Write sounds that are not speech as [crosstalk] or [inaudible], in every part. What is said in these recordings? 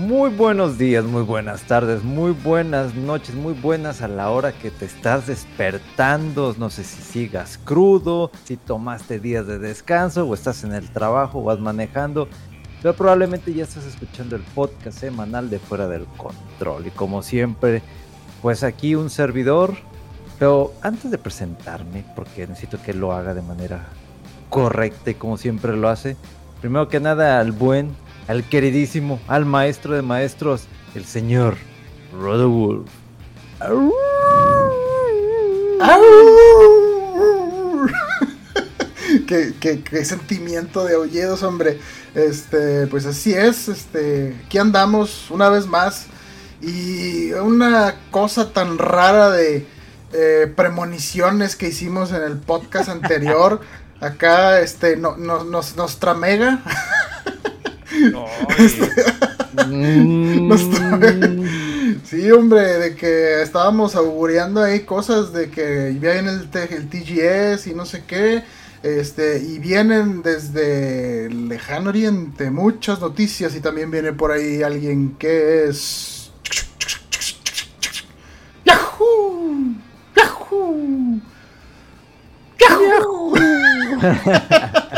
Muy buenos días, muy buenas tardes, muy buenas noches, muy buenas a la hora que te estás despertando. No sé si sigas crudo, si tomaste días de descanso o estás en el trabajo o vas manejando, pero probablemente ya estás escuchando el podcast semanal de Fuera del Control. Y como siempre, pues aquí un servidor. Pero antes de presentarme, porque necesito que lo haga de manera correcta y como siempre lo hace, primero que nada al buen al queridísimo, al maestro de maestros, el señor Rodowulf. [laughs] qué, qué, qué, sentimiento de oyedos, hombre. Este, pues así es, este, aquí andamos una vez más. Y una cosa tan rara de eh, premoniciones que hicimos en el podcast anterior. [laughs] Acá, este, no, no, nos, [laughs] nuestra mega. Mm. sí, hombre, de que estábamos auguriando ahí cosas de que viene el, el TGS y no sé qué. Este, y vienen desde el lejano oriente muchas noticias y también viene por ahí alguien que es... ¡Yahoo! ¡Yahoo! ¡Yahoo!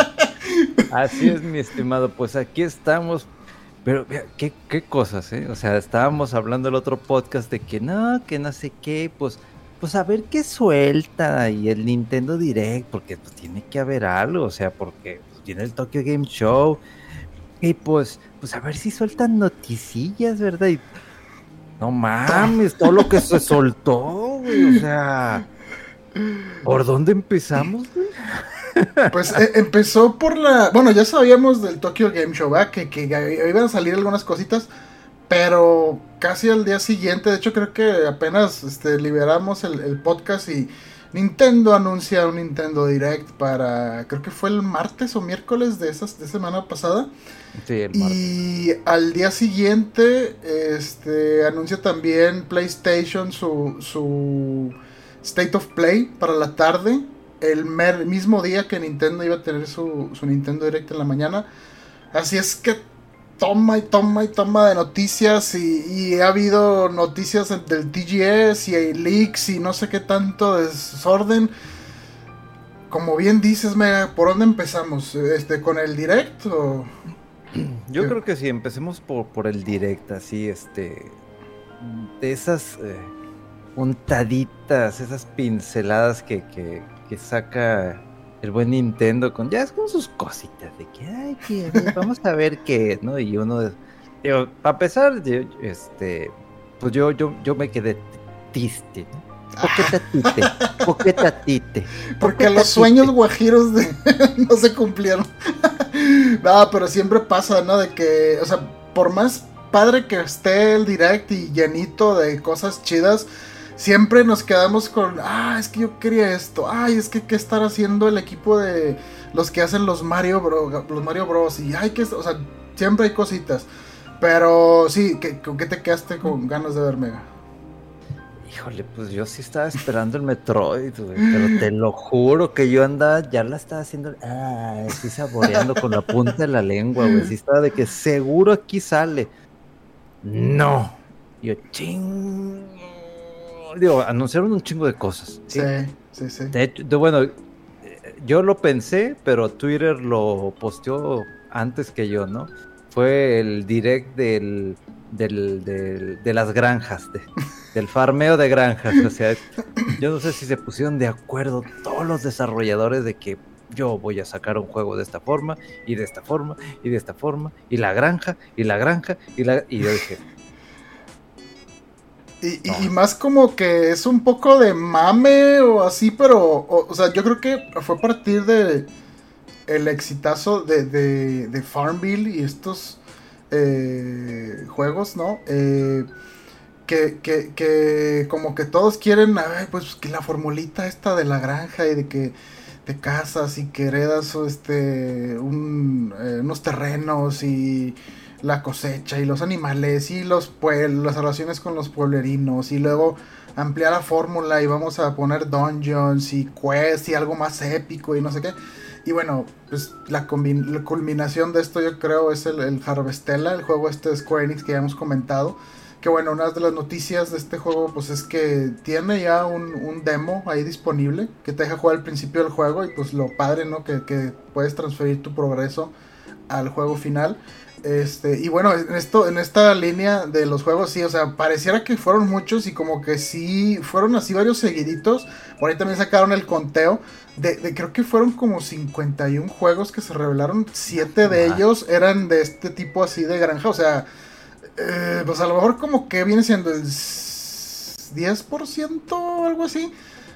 [laughs] Así es, mi estimado. Pues aquí estamos. Pero ¿qué, qué cosas, ¿eh? O sea, estábamos hablando el otro podcast de que no, que no sé qué, pues, pues a ver qué suelta y el Nintendo Direct, porque pues tiene que haber algo, o sea, porque viene el Tokyo Game Show y pues, pues a ver si sueltan noticillas, ¿verdad? Y no mames, todo lo que se soltó, güey, o sea, ¿por dónde empezamos, güey? Pues eh, empezó por la. Bueno, ya sabíamos del Tokyo Game Show, ¿verdad? Que, que, iban a salir algunas cositas. Pero casi al día siguiente, de hecho, creo que apenas este, liberamos el, el, podcast y Nintendo anuncia un Nintendo Direct para. Creo que fue el martes o miércoles de esas de semana pasada. Sí, el martes. Y al día siguiente, este anuncia también PlayStation su, su State of Play para la tarde el mismo día que Nintendo iba a tener su, su, Nintendo Direct en la mañana. Así es que toma y toma y toma de noticias y, y ha habido noticias del TGS y hay leaks y no sé qué tanto desorden. Como bien dices, Mega, ¿por dónde empezamos? Este, ¿Con el Direct? Yo creo que sí, empecemos por, por el Direct, así, este... De esas... Eh, untaditas, esas pinceladas que, que, que saca el buen Nintendo con ya es con sus cositas de que ay que [laughs] vamos a ver qué no y uno digo a pesar de este pues yo yo yo me quedé triste ¿no? Poquetatite, poquetatite. Porque los sueños guajiros de... [laughs] no se cumplieron. [laughs] no, pero siempre pasa, ¿no? De que, o sea, por más padre que esté el direct y llenito de cosas chidas, siempre nos quedamos con, ah, es que yo quería esto, ay, es que qué estar haciendo el equipo de los que hacen los Mario Bros, los Mario Bros y ay, que, o sea, siempre hay cositas. Pero sí, ¿con qué te quedaste con ganas de ver Mega? Híjole, pues yo sí estaba esperando el Metroid, güey, pero te lo juro que yo andaba, ya la estaba haciendo, ah, estoy saboreando con la punta de la lengua, güey, sí estaba de que seguro aquí sale. No. Yo, ching. Digo, anunciaron un chingo de cosas. Sí, sí, sí. De hecho, de, bueno, yo lo pensé, pero Twitter lo posteó antes que yo, ¿no? Fue el direct del, del, del de las granjas, de, del farmeo de granjas. O sea, yo no sé si se pusieron de acuerdo todos los desarrolladores de que yo voy a sacar un juego de esta forma, y de esta forma, y de esta forma, y la granja, y la granja, y la... Y yo dije... Y, más como que es un poco de mame o así, pero, o, sea, yo creo que fue a partir de el exitazo de, de, Farmville y estos eh, juegos, ¿no? Eh, que, que, que, como que todos quieren, pues que la formulita esta de la granja y de que te casas y que heredas este, un, eh, unos terrenos y la cosecha y los animales y los pueblos, las relaciones con los pueblerinos y luego ampliar la fórmula y vamos a poner dungeons y quests y algo más épico y no sé qué. Y bueno, pues la, culminación de esto yo creo es el, el Harvestella, el juego este de Square Enix que ya hemos comentado que bueno, una de las noticias de este juego pues es que tiene ya un, demo ahí disponible que te deja jugar al principio del juego y pues lo padre, ¿no? Que, puedes transferir tu progreso al juego final. Este, y bueno, en esto, en esta línea de los juegos, sí, o sea, pareciera que fueron muchos y como que sí, fueron así varios seguiditos. Por ahí también sacaron el conteo de, de creo que fueron como 51 juegos que se revelaron. Siete de ellos eran de este tipo así de granja, o sea, eh, pues a lo mejor como que viene siendo el 10% o algo así.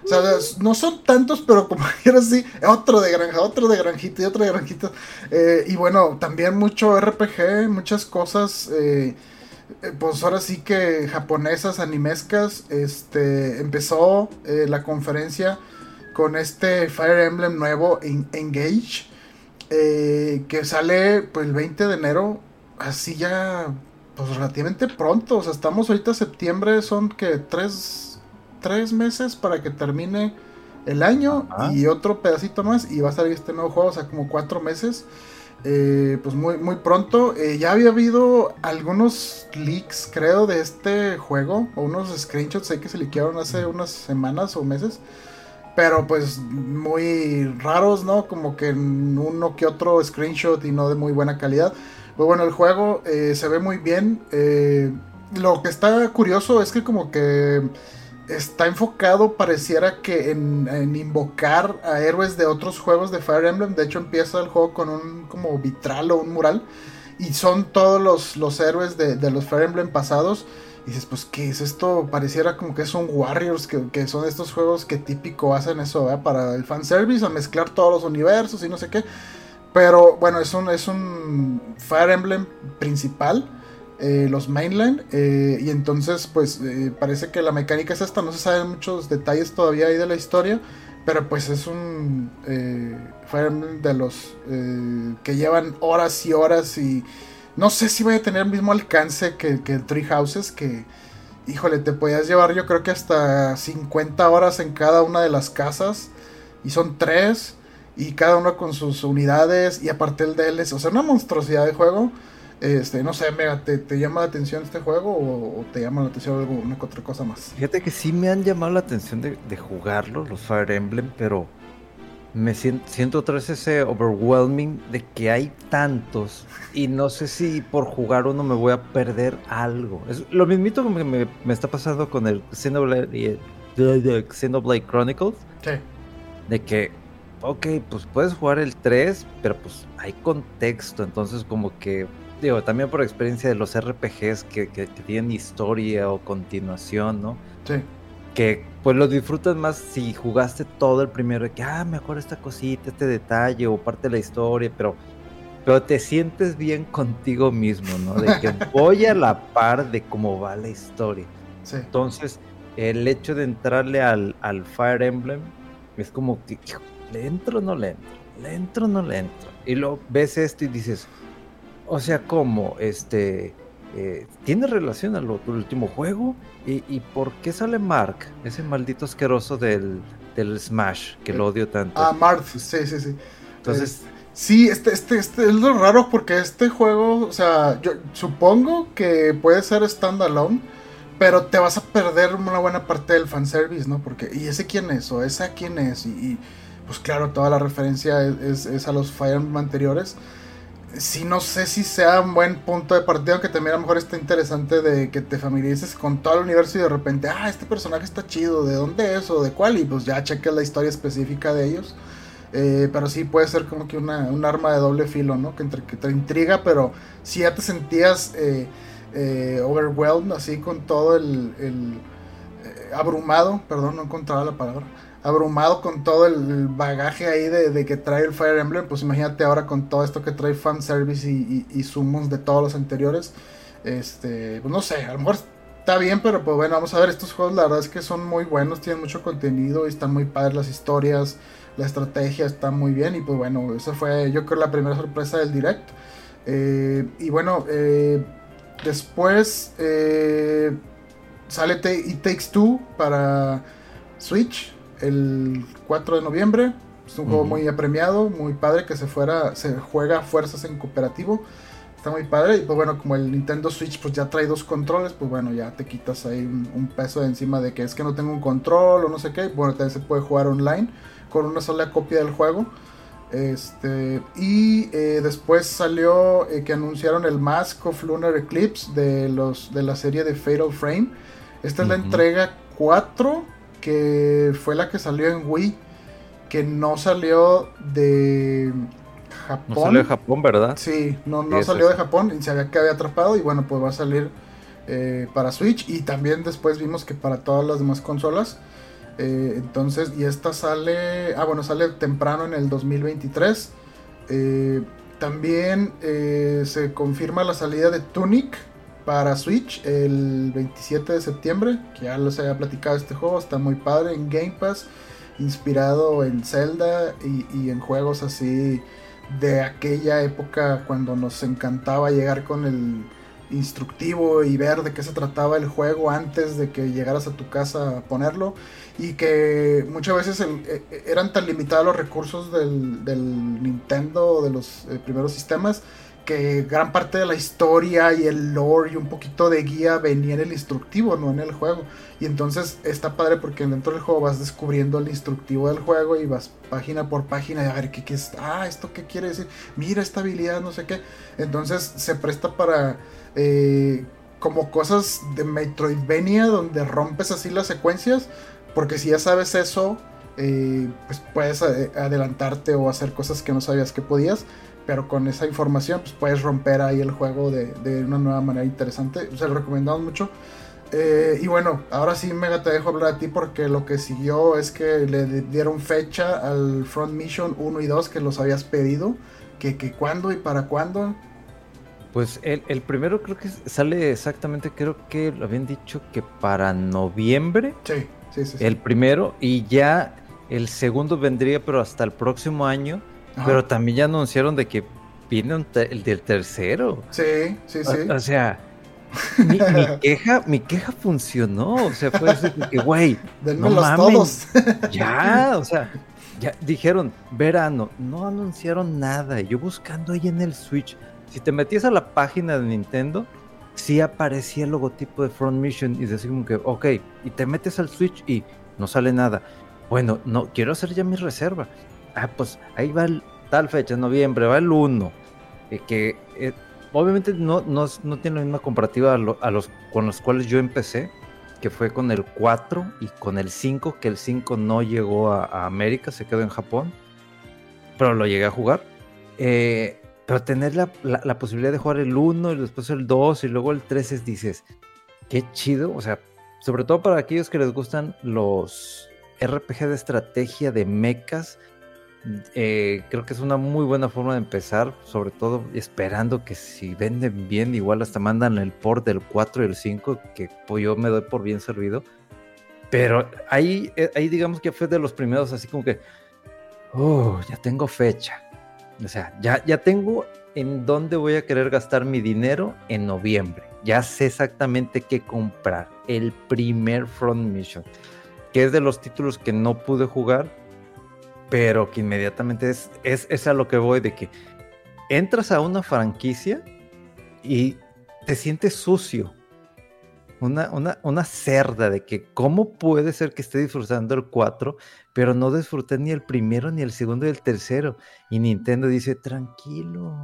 O sea, no son tantos, pero como [laughs] era así, otro de granja, otro de granjita y otro de granjita. Eh, y bueno, también mucho RPG, muchas cosas, eh, pues ahora sí que japonesas, animescas. Este, empezó la conferencia con este Fire Emblem nuevo, Engage, que sale pues el 20 de enero, así ya pues relativamente pronto. O sea, estamos ahorita septiembre, son que tres, tres meses para que termine el año y otro pedacito más y va a salir este nuevo juego, o sea, como cuatro meses. Eh, pues muy, muy pronto. Eh, ya había habido algunos leaks, creo, de este juego, o unos screenshots ahí que se liquearon hace unas semanas o meses. Pero pues muy raros, ¿no? Como que uno que otro screenshot y no de muy buena calidad. Pues bueno, el juego eh, se ve muy bien. Lo que está curioso es que como que está enfocado, pareciera que en, invocar a héroes de otros juegos de Fire Emblem. De hecho empieza el juego con un como vitral o un mural. Y son todos los, los héroes de, los Fire Emblem pasados. Y dices, pues, ¿qué es esto? Pareciera como que son Warriors, que, son estos juegos que típico hacen eso. Para el fanservice, a mezclar todos los universos y no sé qué. Pero bueno, es un, es un Fire Emblem principal. Eh, los mainline eh, y entonces pues eh, parece que la mecánica es esta no se saben muchos detalles todavía ahí de la historia pero pues es un Fire Emblem de los que llevan horas y horas y no sé si va a tener el mismo alcance que, que Three Houses que híjole te podías llevar yo creo que hasta 50 horas en cada una de las casas y son tres y cada uno con sus unidades y aparte el DLC, o sea, una monstruosidad de juego. Este, no sé, Mega, ¿te, llama la atención este juego o, te llama la atención alguna otra cosa más? Fíjate que sí me han llamado la atención de, de jugarlo, los Fire Emblem, pero me siento, siento otra vez ese overwhelming de que hay tantos y no sé si por jugar uno me voy a perder algo. Es lo mismito que me, me, está pasando con el Xenoblade, Xenoblade Chronicles. Sí. De que ok, pues puedes jugar el 3, pero pues hay contexto, entonces como que, digo, también por experiencia de los RPGs que, tienen historia o continuación, ¿no? Sí. Que pues lo disfrutas más si jugaste todo el primero, de que, ah, me acuerdo esta cosita, este detalle o parte de la historia, pero, pero te sientes bien contigo mismo, ¿no? De que [laughs] voy a la par de cómo va la historia. Sí. Entonces, el hecho de entrarle al, al Fire Emblem es como que, ¿le entro o no le entro? ¿Le entro o no le entro? Y luego ves esto y dices, o sea, ¿cómo? Este, eh, ¿tiene relación al último juego? ¿Y, por qué sale Mark? Ese maldito asqueroso del, del Smash, que lo odio tanto. Ah, Mark, sí, sí, sí. Entonces... sí, este, este, este es lo raro porque este juego, o sea, yo supongo que puede ser standalone, pero te vas a perder una buena parte del fanservice, ¿no? Porque, ¿y ese quién es? ¿O esa quién es? y pues claro, toda la referencia es, a los Fire Emblem anteriores. Sí, no sé si sea un buen punto de partida, aunque también a lo mejor está interesante de que te familiarices con todo el universo y de repente, ah, este personaje está chido, ¿de dónde es o de cuál? Y pues ya cheques la historia específica de ellos. Eh, pero sí puede ser como que una, un arma de doble filo, ¿no? Que, entre, que te intriga, pero si ya te sentías eh, eh, overwhelmed, así con todo el, el abrumado, perdón, no encontraba la palabra, abrumado con todo el bagaje ahí de, que trae el Fire Emblem, pues imagínate ahora con todo esto que trae fanservice y, y, y sumos de todos los anteriores. Este, pues no sé, a lo mejor está bien, pero pues bueno, vamos a ver, estos juegos la verdad es que son muy buenos, tienen mucho contenido y están muy padres las historias, la estrategia está muy bien y pues bueno, esa fue yo creo la primera sorpresa del direct. Eh, y bueno, eh, después eh, sale It Takes Two para Switch el 4 de noviembre. Es un juego muy apremiado, muy padre que se fuera, se juega a fuerzas en cooperativo. Está muy padre. Y pues bueno, como el Nintendo Switch pues ya trae dos controles, pues bueno, ya te quitas ahí un, peso de encima de que es que no tengo un control o no sé qué. Bueno, también se puede jugar online con una sola copia del juego. Este, y eh, después salió eh, que anunciaron el Mask of Lunar Eclipse de, los, de la serie de Fatal Frame. Esta es la entrega 4, que fue la que salió en Wii, que no salió de Japón. No salió de Japón, ¿verdad? Sí, no, no salió de Japón y se había que había atrapado y bueno, pues va a salir eh, para Switch y también después vimos que para todas las demás consolas. Eh, entonces, y esta sale, ah bueno, sale temprano en el 2023. Eh, también se confirma la salida de Tunic para Switch el 27 de septiembre, que ya les había platicado este juego, está muy padre en Game Pass, inspirado en Zelda y en juegos así de aquella época cuando nos encantaba llegar con el instructivo y ver de qué se trataba el juego antes de que llegaras a tu casa a ponerlo. Y que muchas veces e, e, eran tan limitados los recursos del, del Nintendo de los eh, primeros sistemas que gran parte de la historia y el lore y un poquito de guía venía en el instructivo, no en el juego. Y entonces está padre porque dentro del juego vas descubriendo el instructivo del juego y vas página por página y a ver qué, qué es, ah, esto qué quiere decir, mira esta habilidad, no sé qué. Entonces se presta para eh, como cosas de Metroidvania donde rompes así las secuencias, porque si ya sabes eso, eh, pues puedes eh, adelantarte o hacer cosas que no sabías que podías pero con esa información pues puedes romper ahí el juego de, una nueva manera interesante. O sea, lo recomendamos mucho. Eh, y bueno, ahora sí, Mega, te dejo hablar a ti porque lo que siguió es que le dieron fecha al Front Mission 1 y 2 que los habías pedido. Que, que cuándo y para cuándo. Pues el, el, primero creo que sale exactamente, creo que lo habían dicho que para noviembre. Sí, sí, sí. El primero y ya el segundo vendría, pero hasta el próximo año. Pero también ya anunciaron de que viene el del tercero. Sí, sí, sí. O, sea, mi, [laughs] queja, mi queja funcionó. O sea, fue decir que, güey, no mames, todos. [laughs] ya, o sea, ya dijeron verano, no anunciaron nada. Yo buscando ahí en el Switch, si te metías a la página de Nintendo, sí aparecía el logotipo de Front Mission y decía como que, ok, y te metes al Switch y no sale nada. Bueno, no, quiero hacer ya mi reserva ah, pues ahí va el, tal fecha, noviembre, va el 1, eh, que eh, obviamente no, no, tiene la misma comparativa a, los con los cuales yo empecé, que fue con el 4 y con el 5, que el 5 no llegó a, América, se quedó en Japón, pero lo llegué a jugar. Eh, pero tener la, la, posibilidad de jugar el 1 y después el 2 y luego el 3 es, dices, qué chido, o sea, sobre todo para aquellos que les gustan los RPG de estrategia de mechas, eh, creo que es una muy buena forma de empezar, sobre todo esperando que si venden bien, igual hasta mandan el port del 4 y el 5, que pues, yo me doy por bien servido. Pero ahí, eh, ahí digamos que fue de los primeros, así como que, oh, ya tengo fecha. O sea, ya, ya tengo en dónde voy a querer gastar mi dinero en noviembre. Ya sé exactamente qué comprar. El primer Front Mission, que es de los títulos que no pude jugar pero que inmediatamente es, es, a lo que voy, de que entras a una franquicia y te sientes sucio. Una, una, una, cerda de que cómo puede ser que esté disfrutando el 4, pero no disfruté ni el primero, ni el segundo, ni el tercero. Y Nintendo dice, tranquilo,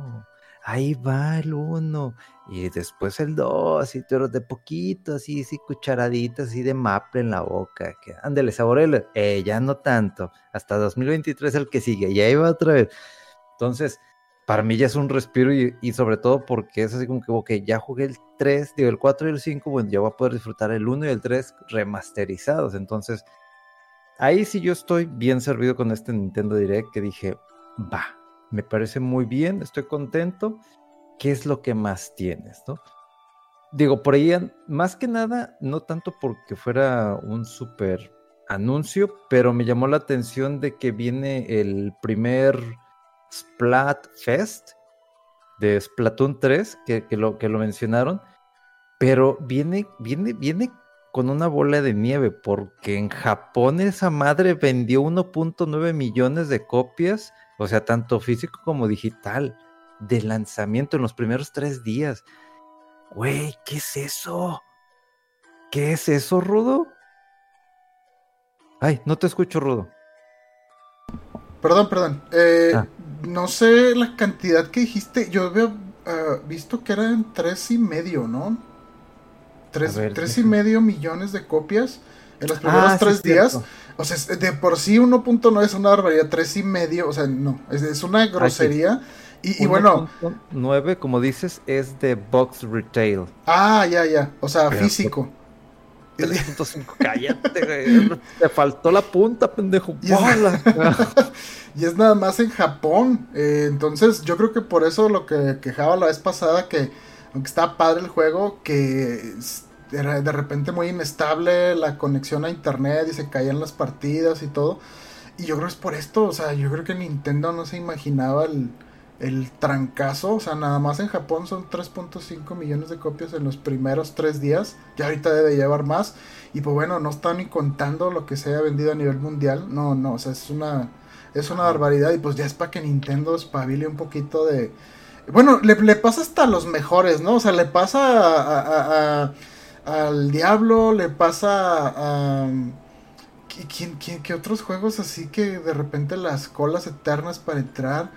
ahí va el 1, Y después el 2, y pero de poquito, así, así, cucharaditas, así de maple en la boca. Que, ándale, saborele. Eh, ya no tanto. Hasta 2023 el que sigue, y ahí va otra vez. Entonces, para mí ya es un respiro y, sobre todo porque es así como que, ok, ya jugué el 3, digo, el 4 y el 5, bueno, ya voy a poder disfrutar el 1 y el 3 remasterizados. Entonces, ahí sí yo estoy bien servido con este Nintendo Direct que dije, va, me parece muy bien, estoy contento. ¿Qué es lo que más tienes, no? Digo, por ahí, más que nada, no tanto porque fuera un súper anuncio, pero me llamó la atención de que viene el primer Splatfest de Splatoon 3, que, lo, que lo mencionaron, pero viene, viene, viene con una bola de nieve, porque en Japón esa madre vendió 1.9 millones de copias, o sea, tanto físico como digital, de lanzamiento en los primeros tres días. Güey, ¿qué es eso? ¿Qué es eso, Rudo? Ay, no te escucho, Rudo. Perdón, perdón. Eh, ah no sé la cantidad que dijiste. Yo había ah, visto que eran tres y medio, ¿no? Tres, tres y medio millones de copias en los primeros ah, tres días. O sea, de por sí 1.9 es una barbaridad, tres y medio, o sea, no, es, una grosería. y, y, bueno. 9, como dices, es de box retail. Ah, ya, ya. O sea, físico. 3.5, [laughs] cállate, Te faltó la punta, pendejo. [laughs] Y es, nada más en Japón. Eh, entonces, yo creo que por eso lo que quejaba la vez pasada, que aunque está padre el juego, que era de repente muy inestable la conexión a internet y se caían las partidas y todo. Y yo creo que es por esto, o sea, yo creo que Nintendo no se imaginaba el, el trancazo. O sea, nada más en Japón son 3.5 millones de copias en los primeros tres días. Ya ahorita debe llevar más. Y pues bueno, no está ni contando lo que se haya vendido a nivel mundial. No, no, o sea, es una, es una barbaridad. Y pues ya es para que Nintendo espabile un poquito de... Bueno, le, pasa hasta a los mejores, ¿no? O sea, le pasa a, al Diablo, le pasa a... ¿Quién, quién, ¿Qué otros juegos así que de repente las colas eternas para entrar?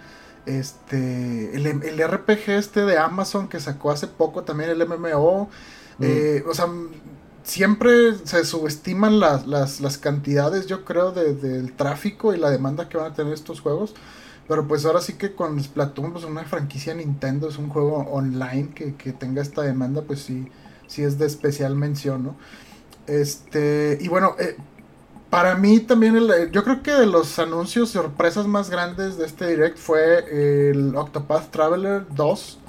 Este, el, el, RPG este de Amazon que sacó hace poco también el MMO. Mm. Eh, o sea, siempre se subestiman las, las, cantidades, yo creo, del tráfico y la demanda que van a tener estos juegos. Pero pues ahora sí que con Splatoon, pues una franquicia Nintendo, es un juego online que, que tenga esta demanda, pues sí, sí es de especial mención, ¿no? Este, y bueno, eh, para mí también, el, yo creo que de los anuncios sorpresas más grandes de este direct fue el Octopath Traveler 2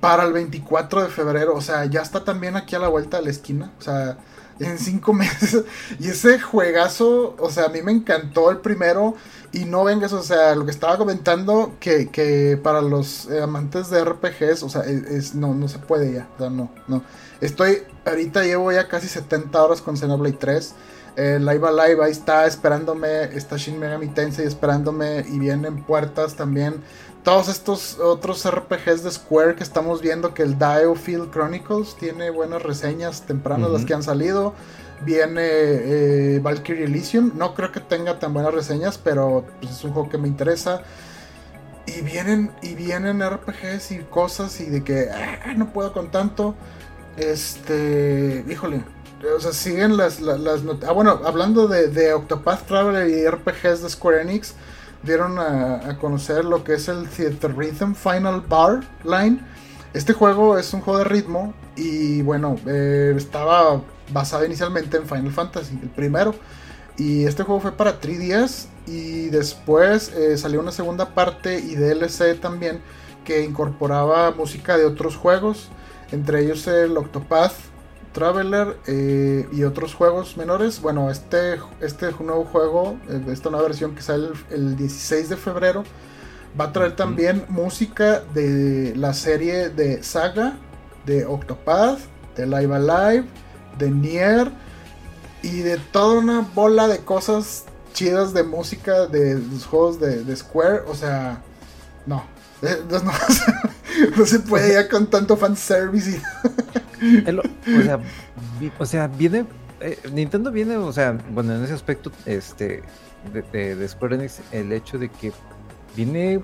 para el 24 de febrero. O sea, ya está también aquí a la vuelta de la esquina. O sea, en cinco [laughs] meses. Y ese juegazo, o sea, a mí me encantó el primero. Y no vengas, o sea, lo que estaba comentando, que, que para los amantes de RPGs, o sea, es, no, no se puede ya. O sea, no, no. Estoy, ahorita llevo ya casi 70 horas con Xenoblade 3. Eh, live Alive ahí está esperándome, está Shin Megami Tensei esperándome y vienen puertas también. Todos estos otros RPGs de Square que estamos viendo que el Diofield Chronicles tiene buenas reseñas tempranas las que han salido. Viene eh, Valkyrie Elysium, no creo que tenga tan buenas reseñas, pero pues, es un juego que me interesa. Y vienen, y vienen RPGs y cosas y de que ah, no puedo con tanto. Este, híjole, o sea, siguen las, las, Ah, bueno, hablando de, Octopath Traveler y RPGs de Square Enix, dieron a, conocer lo que es el Theater Rhythm Final Bar Line. Este juego es un juego de ritmo y bueno, eh, estaba basado inicialmente en Final Fantasy, el primero. Y este juego fue para 3DS y después eh, salió una segunda parte y DLC también que incorporaba música de otros juegos, entre ellos el Octopath Traveler eh, y otros juegos menores. Bueno, este, este nuevo juego, eh, esta nueva versión que sale el, 16 de febrero, va a traer también música de la serie de Saga, de Octopath, de Live Alive, de Nier y de toda una bola de cosas chidas de música de los juegos de, Square. O sea, no. Eh, [laughs] no, se puede ya con tanto fanservice. Y [laughs] o, sea, viene. Eh, Nintendo viene, o sea, bueno, en ese aspecto, este, de, Square Enix, el hecho de que viene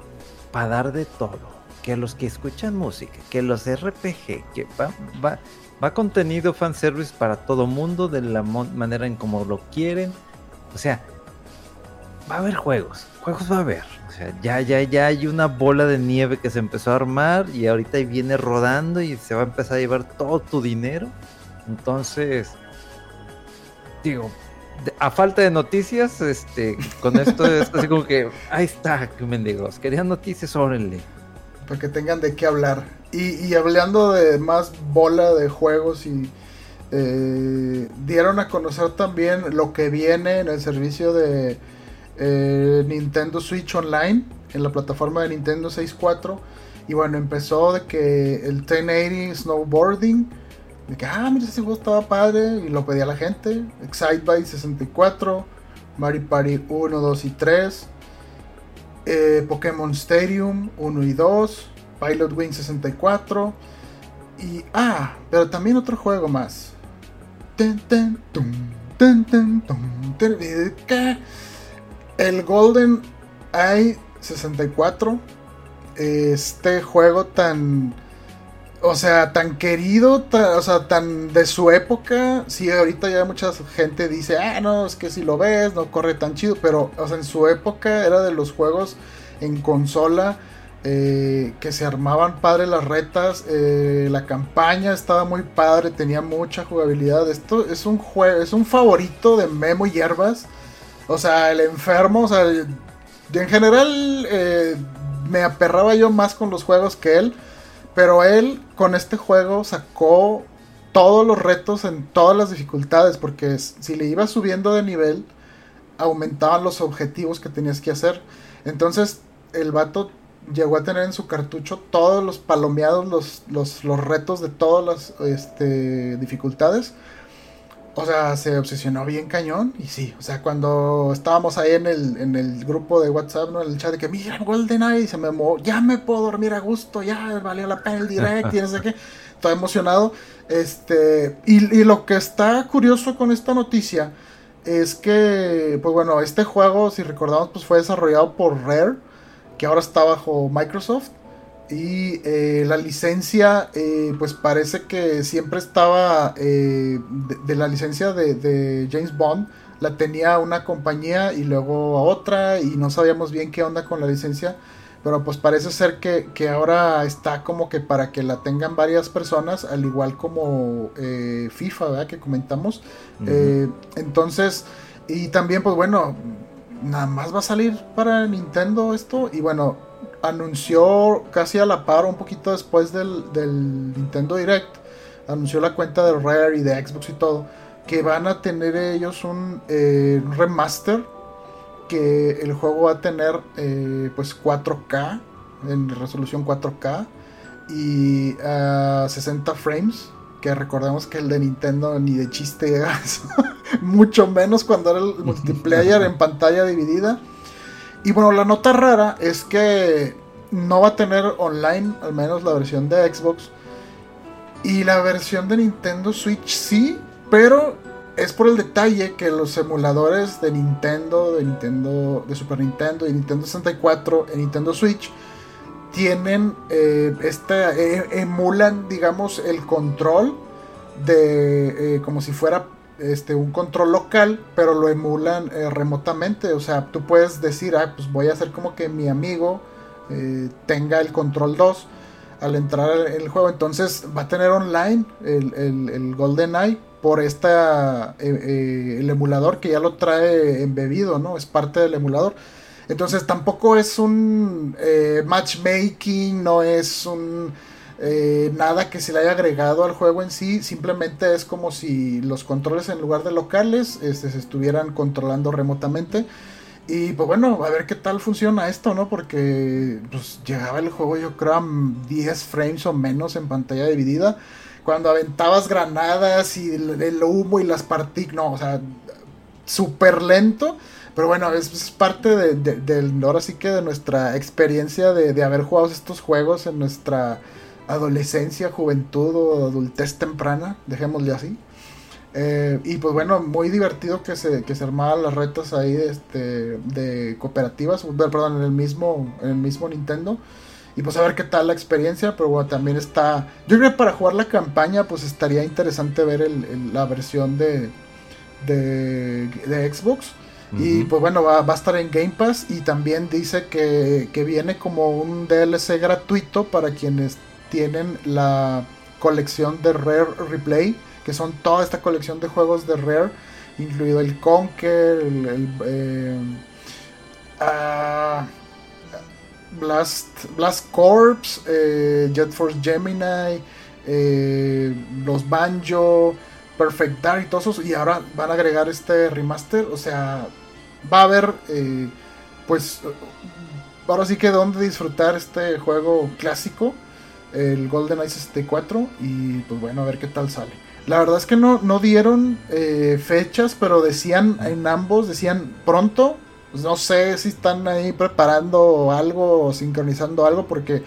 para dar de todo. que los que escuchan música, que los RPG, que va, va, va contenido fanservice para todo mundo de la manera en como lo quieren. O sea, va a haber juegos, juegos va a haber. O sea, ya, ya, ya hay una bola de nieve que se empezó a armar y ahorita viene rodando y se va a empezar a llevar todo tu dinero. Entonces, digo, a falta de noticias, este, con esto es [laughs] así como que, ahí está, que mendigos, querían noticias, órale. Para que tengan de qué hablar. Y, hablando de más bola de juegos y eh, dieron a conocer también lo que viene en el servicio de eh, Nintendo Switch Online, en la plataforma de Nintendo 64. Y bueno, empezó de que el 1080 Snowboarding de que, ah, mira, ese juego estaba padre y lo pedía la gente. Excite by 64, Mario Party 1, 2 y 3, eh, Pokémon Stadium 1 y 2, Pilot Wing 64 y, ah, pero también otro juego más. El Golden Eye 64, este juego tan o sea, tan querido, o sea, tan de su época. Sí, ahorita ya mucha gente dice, ah, no, es que si lo ves, no corre tan chido. Pero, o sea, en su época era de los juegos en consola eh, que se armaban padre las retas. Eh, la campaña estaba muy padre, tenía mucha jugabilidad. Esto es un juego, es un favorito de Memo Hierbas. O sea, el enfermo, o sea, en general eh, me aperraba yo más con los juegos que él. Pero él con este juego sacó todos los retos en todas las dificultades, porque si le ibas subiendo de nivel, aumentaban los objetivos que tenías que hacer. Entonces el vato llegó a tener en su cartucho todos los palomeados, los, los, los retos de todas las este, dificultades. O sea, se obsesionó bien cañón. Y sí, o sea, cuando estábamos ahí en el, en el grupo de WhatsApp, ¿no? En el chat de que, mira, GoldenEye, se me ya me puedo dormir a gusto, ya valió la pena el direct y no sé qué. [laughs] Estoy emocionado. Este, y, y lo que está curioso con esta noticia es que, pues bueno, este juego, si recordamos, pues fue desarrollado por Rare, que ahora está bajo Microsoft. Y eh, la licencia, eh, pues parece que siempre estaba eh, de, la licencia de, James Bond, la tenía una compañía y luego a otra y no sabíamos bien qué onda con la licencia, pero pues parece ser que, ahora está como que para que la tengan varias personas, al igual como FIFA, ¿verdad? Que comentamos. entonces, y también pues bueno, nada más va a salir para Nintendo esto y bueno, anunció casi a la par, un poquito después del, Nintendo Direct, anunció la cuenta de Rare y de Xbox y todo, que van a tener ellos un eh, remaster, que el juego va a tener eh, pues 4K, en resolución 4K y a 60 frames, que recordemos que el de Nintendo ni de chiste [laughs] mucho menos cuando era el multiplayer en pantalla dividida. Y bueno, la nota rara es que no va a tener online, al menos la versión de Xbox. Y la versión de Nintendo Switch sí, pero es por el detalle que los emuladores de Nintendo, de Nintendo, de Super Nintendo y Nintendo 64 en Nintendo Switch tienen eh, eh, emulan, digamos, el control de eh, como si fuera este, un control local, pero lo emulan eh, remotamente. O sea, tú puedes decir, ah, pues voy a hacer como que mi amigo eh, tenga el control 2 al entrar en el juego. Entonces va a tener online el, el, el GoldenEye por esta, eh, el emulador que ya lo trae embebido, ¿no? Es parte del emulador. Entonces tampoco es un matchmaking, no es un eh, nada que se le haya agregado al juego en sí, simplemente es como si los controles en lugar de locales este, se estuvieran controlando remotamente. Y pues bueno, a ver qué tal funciona esto, ¿no? Porque pues llegaba el juego yo creo a 10 frames o menos en pantalla dividida. Cuando aventabas granadas y el, humo y las partículas, no, o sea, súper lento. Pero bueno, es, parte de, ahora sí que de nuestra experiencia de, de haber jugado estos juegos en nuestra adolescencia, juventud o adultez temprana, dejémosle así. Eh, y pues bueno, muy divertido que se, que se armaban las retas ahí este, de cooperativas, perdón, en el mismo, en el mismo Nintendo. y pues a ver qué tal la experiencia, pero bueno, también está, yo creo que para jugar la campaña pues estaría interesante ver la versión de, de, Xbox. Y pues bueno, va, va, a estar en Game Pass y también dice que, que viene como un DLC gratuito para quienes tienen la colección de Rare Replay, que son toda esta colección de juegos de Rare, incluido el Conker, el, eh, ah, Blast, Blast Corps, eh, Jet Force Gemini, eh, los Banjo, Perfect Dark y todos esos. Y ahora van a agregar este remaster. O sea, va a haber, pues, ahora sí que donde disfrutar este juego clásico, el Golden Eye 64. Y pues bueno, a ver qué tal sale. La verdad es que no, no dieron fechas, pero decían en ambos, decían pronto pues, no sé si están ahí preparando algo o sincronizando algo porque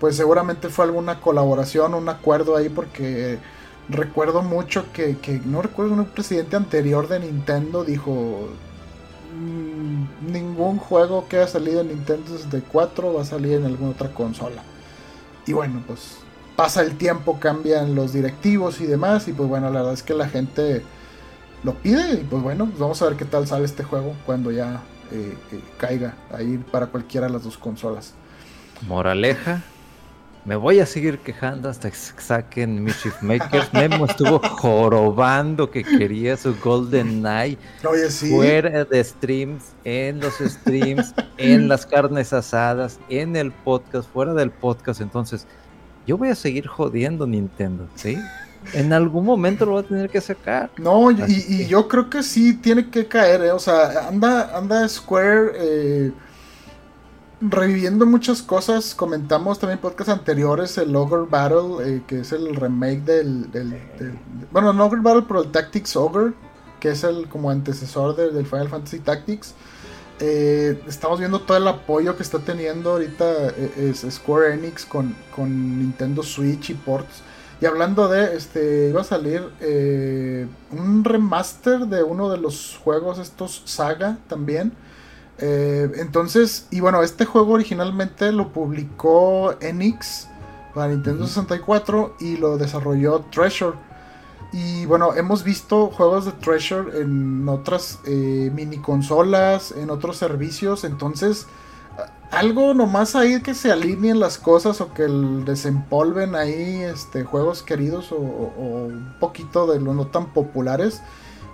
pues seguramente fue alguna colaboración, un acuerdo ahí porque recuerdo mucho que, no recuerdo un presidente anterior de Nintendo dijo mm, ningún juego que haya salido en Nintendo 64 va a salir en alguna otra consola. Y bueno, pues pasa el tiempo, cambian los directivos y demás y pues bueno, la verdad es que la gente lo pide y pues bueno, pues vamos a ver qué tal sale este juego cuando ya eh, eh, caiga ahí para cualquiera de las dos consolas. Moraleja, me voy a seguir quejando hasta que saquen Mischief Makers. Memo estuvo jorobando que quería su Golden Knight fuera de streams, en los streams, en las carnes asadas, en el podcast, fuera del podcast. Entonces, yo voy a seguir jodiendo Nintendo, ¿sí? en algún momento lo va a tener que sacar. No, y, yo creo que sí tiene que caer, eh. o sea, anda, anda Square eh, reviviendo muchas cosas. Comentamos también podcast anteriores el Ogre Battle, eh, que es el remake del, bueno, no Ogre Battle, pero el Tactics Ogre, que es el como antecesor del Final Fantasy Tactics. estamos viendo todo el apoyo que está teniendo ahorita Square Enix con, con Nintendo Switch y ports. Y hablando de, este, iba a salir eh, un remaster de uno de los juegos, estos Saga también. Eh, entonces, y bueno, este juego originalmente lo publicó Enix para Nintendo 64 y lo desarrolló Treasure. Y bueno, hemos visto juegos de Treasure en otras eh, mini consolas, en otros servicios. Entonces, algo nomás ahí que se alineen las cosas o que desempolven ahí este, juegos queridos o, un poquito de los no tan populares.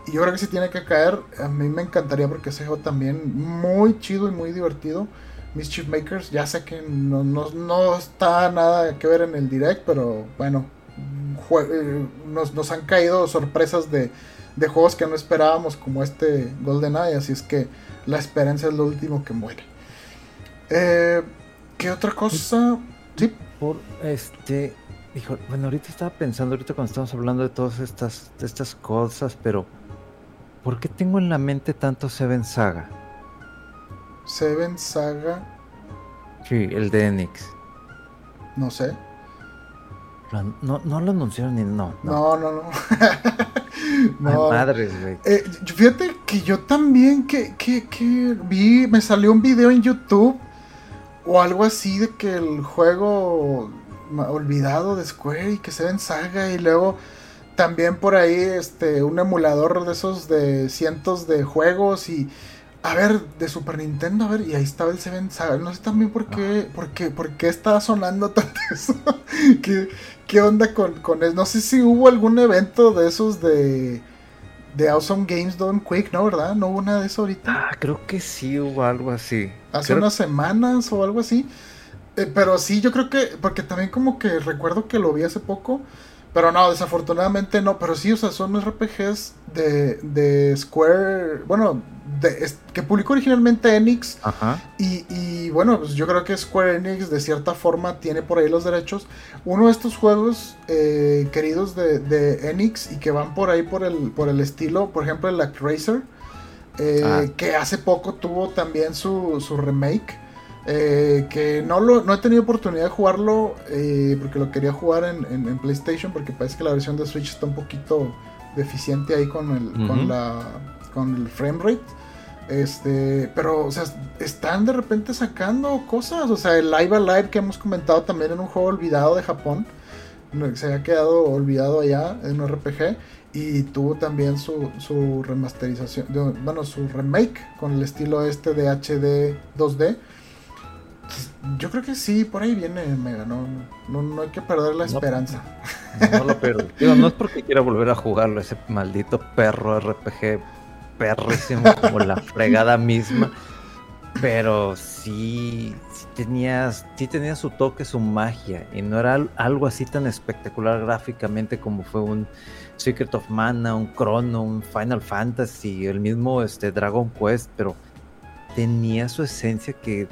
Y yo creo que si tiene que caer. A mí me encantaría porque ese juego también muy chido y muy divertido. Mischief Makers, ya sé que no, no, está nada que ver en el direct, pero bueno, eh, nos, nos han caído sorpresas de, de juegos que no esperábamos como este GoldenEye, así es que la esperanza es lo último que muere. Eh, ¿Qué otra cosa? Sí. Por este. Dijo, bueno, ahorita estaba pensando, ahorita cuando estamos hablando de todas estas, estas cosas, pero ¿por qué tengo en la mente tanto Seven Saga? Seven Saga. Sí, el de Enix. No sé. no, no lo anunciaron ni no. No, no, no. no. [laughs] madres, güey. Eh, fíjate que yo también que, que, que vi, me salió un video en YouTube o algo así de que el juego olvidado de Square y que se ven saga y luego también por ahí este un emulador de esos de cientos de juegos y a ver de Super Nintendo a ver y ahí estaba el Seven Saga no sé también por qué por qué, por qué está sonando tanto [laughs] eso ¿Qué, ¿Qué, onda con, con eso no sé si hubo algún evento de esos de de Awesome Games Done Quick, ¿no? ¿Verdad? ¿No hubo nada de eso ahorita? Ah, creo que sí hubo algo así. Hace unas semanas o algo así. Eh, pero sí, yo creo que, porque también como que recuerdo que lo vi hace poco. Pero no, desafortunadamente no. Pero sí, o sea, son RPGs de, de Square. Bueno, que publicó originalmente Enix. Ajá. Y, bueno, pues yo creo que Square Enix de cierta forma tiene por ahí los derechos. Uno de estos juegos eh, queridos de, Enix y que van por ahí por el, por el estilo, por ejemplo, el Actracer. Eh, ah. Que hace poco tuvo también su, su remake. Eh, que no, lo, no he tenido oportunidad de jugarlo eh, porque lo quería jugar en, PlayStation porque parece que la versión de Switch está un poquito deficiente ahí con el, con la, con el frame rate. Este, pero, o sea, están de repente sacando cosas. O sea, el Live Alive que hemos comentado también en un juego olvidado de Japón. Se había quedado olvidado allá en un RPG. Y tuvo también su, su remasterización, bueno, su remake con el estilo este de HD 2D. Yo creo que sí, por ahí viene Mega, no, no, hay que perder la esperanza. No, lo pierdo. [laughs] Digo, no es porque quiera volver a jugarlo, ese maldito perro RPG perrísimo como la [laughs] fregada misma. Pero sí, sí tenías, sí tenía su toque, su magia. Y no era algo así tan espectacular gráficamente como fue un Secret of Mana, un Chrono, un Final Fantasy, el mismo este, Dragon Quest, pero tenía su esencia que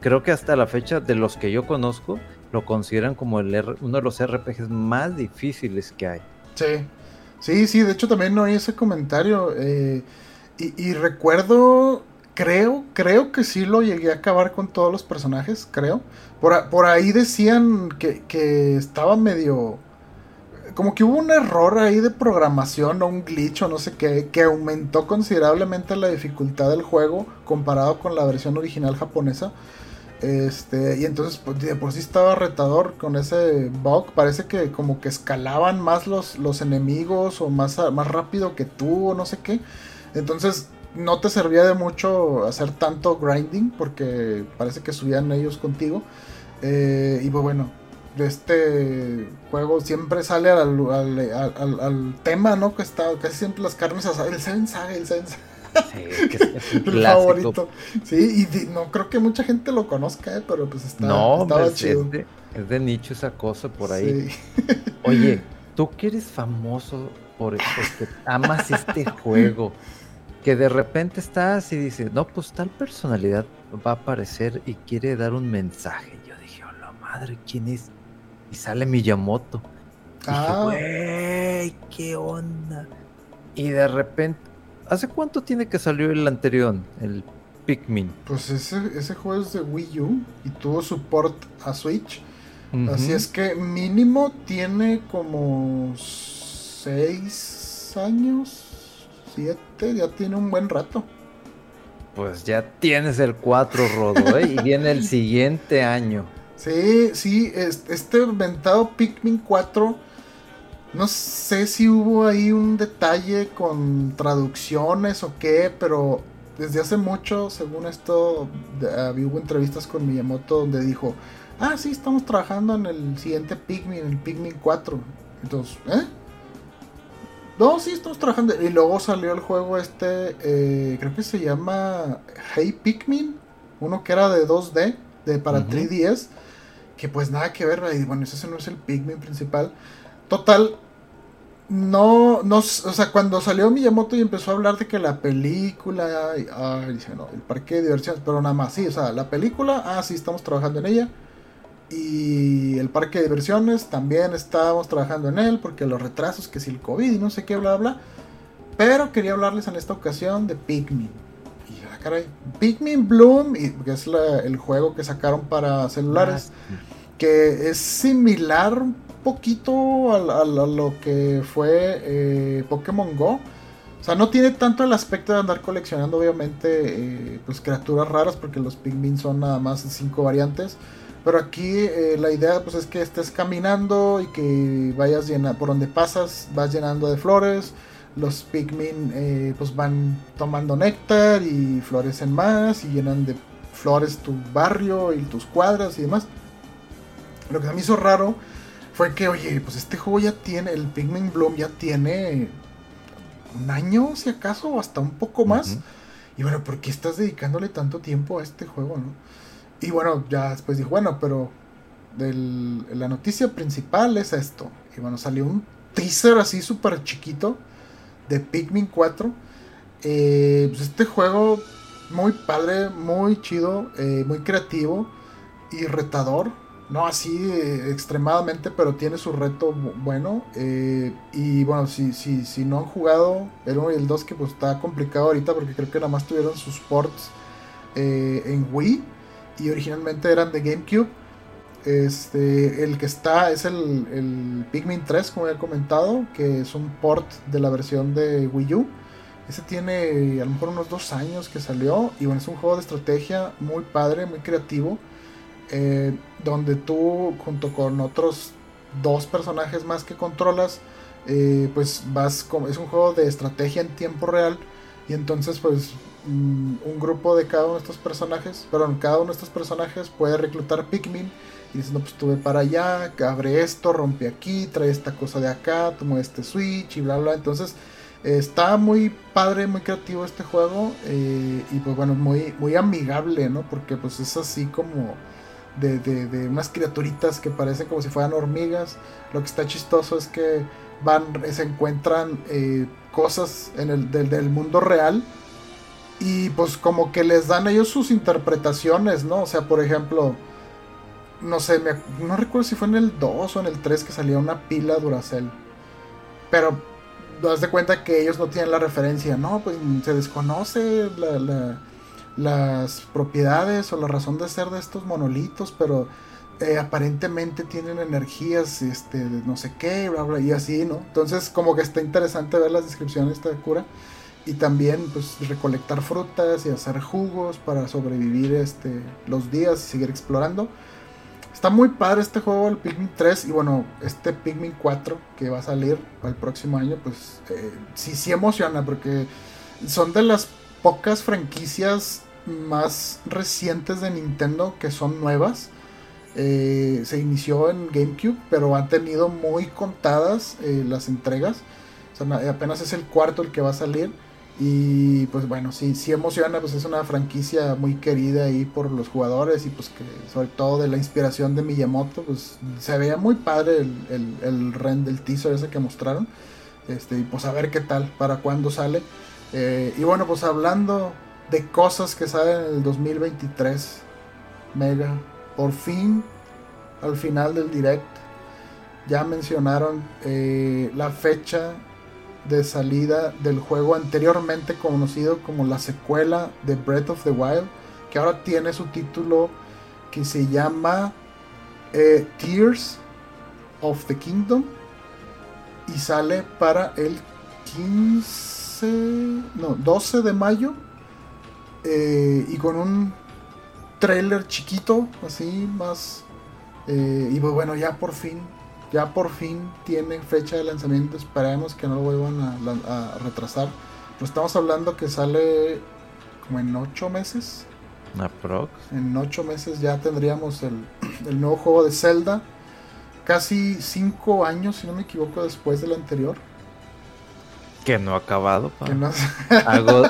creo que hasta la fecha de los que yo conozco lo consideran como el uno de los RPGs más difíciles que hay. Sí, sí, sí, de hecho también hay ese comentario. Eh, y, recuerdo, creo, creo que sí lo llegué a acabar con todos los personajes, creo. Por, ahí decían que estaba medio como que hubo un error ahí de programación o un glitch o no sé qué, que aumentó considerablemente la dificultad del juego comparado con la versión original japonesa. Este, y entonces pues, de por sí estaba retador con ese bug. Parece que como que escalaban más los, los enemigos o más, más rápido que tú o no sé qué. Entonces no te servía de mucho hacer tanto grinding porque parece que subían ellos contigo. Eh, y pues bueno, este juego siempre sale al, al, tema, ¿no? Que está casi siempre las carnes asadas. El Seven el Seven Sí, que es, [laughs] favorito. Sí, y no creo que mucha gente lo conozca, ¿eh? pero pues está, no, estaba pues, chido. Es de, es de, nicho esa cosa por ahí. [laughs] Oye, tú que eres famoso por porque amas este [laughs] juego, que de repente estás y dices, no, pues tal personalidad va a aparecer y quiere dar un mensaje. Yo dije, oh la madre, ¿quién es? y sale Miyamoto. Ah. güey, qué onda. Y de repente, ¿hace cuánto tiene que salió el anterior, el Pikmin? Pues ese, ese juego es de Wii U y tuvo support a Switch. Así es que mínimo tiene como 6 años, 7, ya tiene un buen rato. Pues ya tienes el 4 rodo, ¿eh? y viene el siguiente año. [laughs] Sí, sí, este inventado Pikmin 4, no sé si hubo ahí un detalle con traducciones o qué, pero desde hace mucho, según esto, hubo entrevistas con Miyamoto donde dijo, ah, sí, estamos trabajando en el siguiente Pikmin, el Pikmin 4. Entonces, ¿eh? No, sí, estamos trabajando. Y luego salió el juego este, eh, creo que se llama Hey Pikmin, uno que era de 2D, de para 3DS que pues nada que ver, y bueno, ese no es el Pikmin principal. Total, no, no, o sea, cuando salió Miyamoto y empezó a hablar de que la película, ay, dice, no, el parque de diversiones, pero nada más, sí, o sea, la película, ah, sí, estamos trabajando en ella. Y el parque de diversiones también estábamos trabajando en él, porque los retrasos, que si el COVID y no sé qué, bla, bla. Pero quería hablarles en esta ocasión de Pikmin. Y ah, caray, Pikmin Bloom, y, que es el juego que sacaron para celulares. Ah, que es similar poquito a, lo que fue eh, Pokémon Go. O sea, no tiene tanto el aspecto de andar coleccionando, obviamente, eh, pues criaturas raras, porque los Pikmin son nada más cinco variantes. Pero aquí eh, la idea pues es que estés caminando y que vayas llenando, por donde pasas, vas llenando de flores. Los Pikmin pues van tomando néctar y florecen más y llenan de flores tu barrio y tus cuadras y demás. Lo que se me hizo raro fue que, oye, pues este juego ya tiene, el Pikmin Bloom ya tiene un año, si acaso, o hasta un poco más. Y bueno, ¿por qué estás dedicándole tanto tiempo a este juego, no? Y bueno, ya después dijo, bueno, pero la noticia principal es esto. Y bueno, salió un teaser así súper chiquito de Pikmin 4. Eh, pues este juego muy padre, muy chido, eh, muy creativo y retador no así eh, extremadamente, pero tiene su reto bueno. Eh, y bueno, si, si, si no han jugado el 1 y el 2, que pues está complicado ahorita porque creo que nada más tuvieron sus ports eh, en Wii y originalmente eran de GameCube. Este, el que está es el, el Pikmin 3, como he comentado, que es un port de la versión de Wii U. Ese tiene a lo mejor unos dos años que salió. Y bueno, es un juego de estrategia muy padre, muy creativo. Donde tú, junto con otros dos personajes más que controlas, eh, pues vas como. Es un juego de estrategia en tiempo real. Y entonces, pues, mm, un grupo de cada uno de estos personajes, perdón, cada uno de estos personajes puede reclutar Pikmin. Y dices, no, pues tuve para allá, abre esto, rompe aquí, trae esta cosa de acá, toma este switch y bla, bla. Entonces, Está muy padre, muy creativo este juego eh, y pues bueno, muy, muy amigable, ¿no? Porque pues es así como de, de, unas criaturitas que parecen como si fueran hormigas. Lo que está chistoso es que van, se encuentran eh, cosas en el del, mundo real y pues como que les dan ellos sus interpretaciones, ¿no? O sea, por ejemplo, no sé, no recuerdo si fue en el 2 o en el 3 que salía una pila Duracell. Pero das de cuenta que ellos no tienen la referencia, no, pues se desconoce las propiedades o la razón de ser de estos monolitos, pero eh, aparentemente tienen energías, este, no sé qué, bla, bla, y así, ¿no? Entonces como que está interesante ver las descripciones de esta cura y también pues recolectar frutas y hacer jugos para sobrevivir este, los días y seguir explorando. Está muy padre este juego, el Pikmin 3 y bueno, este Pikmin 4 que va a salir el próximo año, pues eh, sí, sí emociona porque son de las pocas franquicias más recientes de Nintendo que son nuevas. Eh, se inició en GameCube, pero ha tenido muy contadas eh, las entregas. Apenas es el cuarto el que va a salir. Y pues bueno, sí, sí emociona, pues es una franquicia muy querida ahí por los jugadores y pues que sobre todo de la inspiración de Miyamoto, pues se veía muy padre el, el, el rend del teaser ese que mostraron. Este, y pues a ver qué tal, para cuándo sale. Eh, y bueno, pues hablando de cosas que salen en el 2023, Mega, por fin, al final del direct, ya mencionaron eh, la fecha de salida del juego anteriormente conocido como la secuela de Breath of the Wild, que ahora tiene su título que se llama eh, Tears of the Kingdom y sale para el 15, no, 12 de mayo eh, y con un trailer chiquito, así más, eh, y pues bueno, ya por fin ya por fin tiene fecha de lanzamiento. Esperemos que no lo vuelvan a, retrasar. Pero estamos hablando que sale como en 8 meses. Aprox. En 8 meses ya tendríamos el, el nuevo juego de Zelda. Casi 5 años, si no me equivoco, después del anterior. Que no ha acabado. [laughs] hago,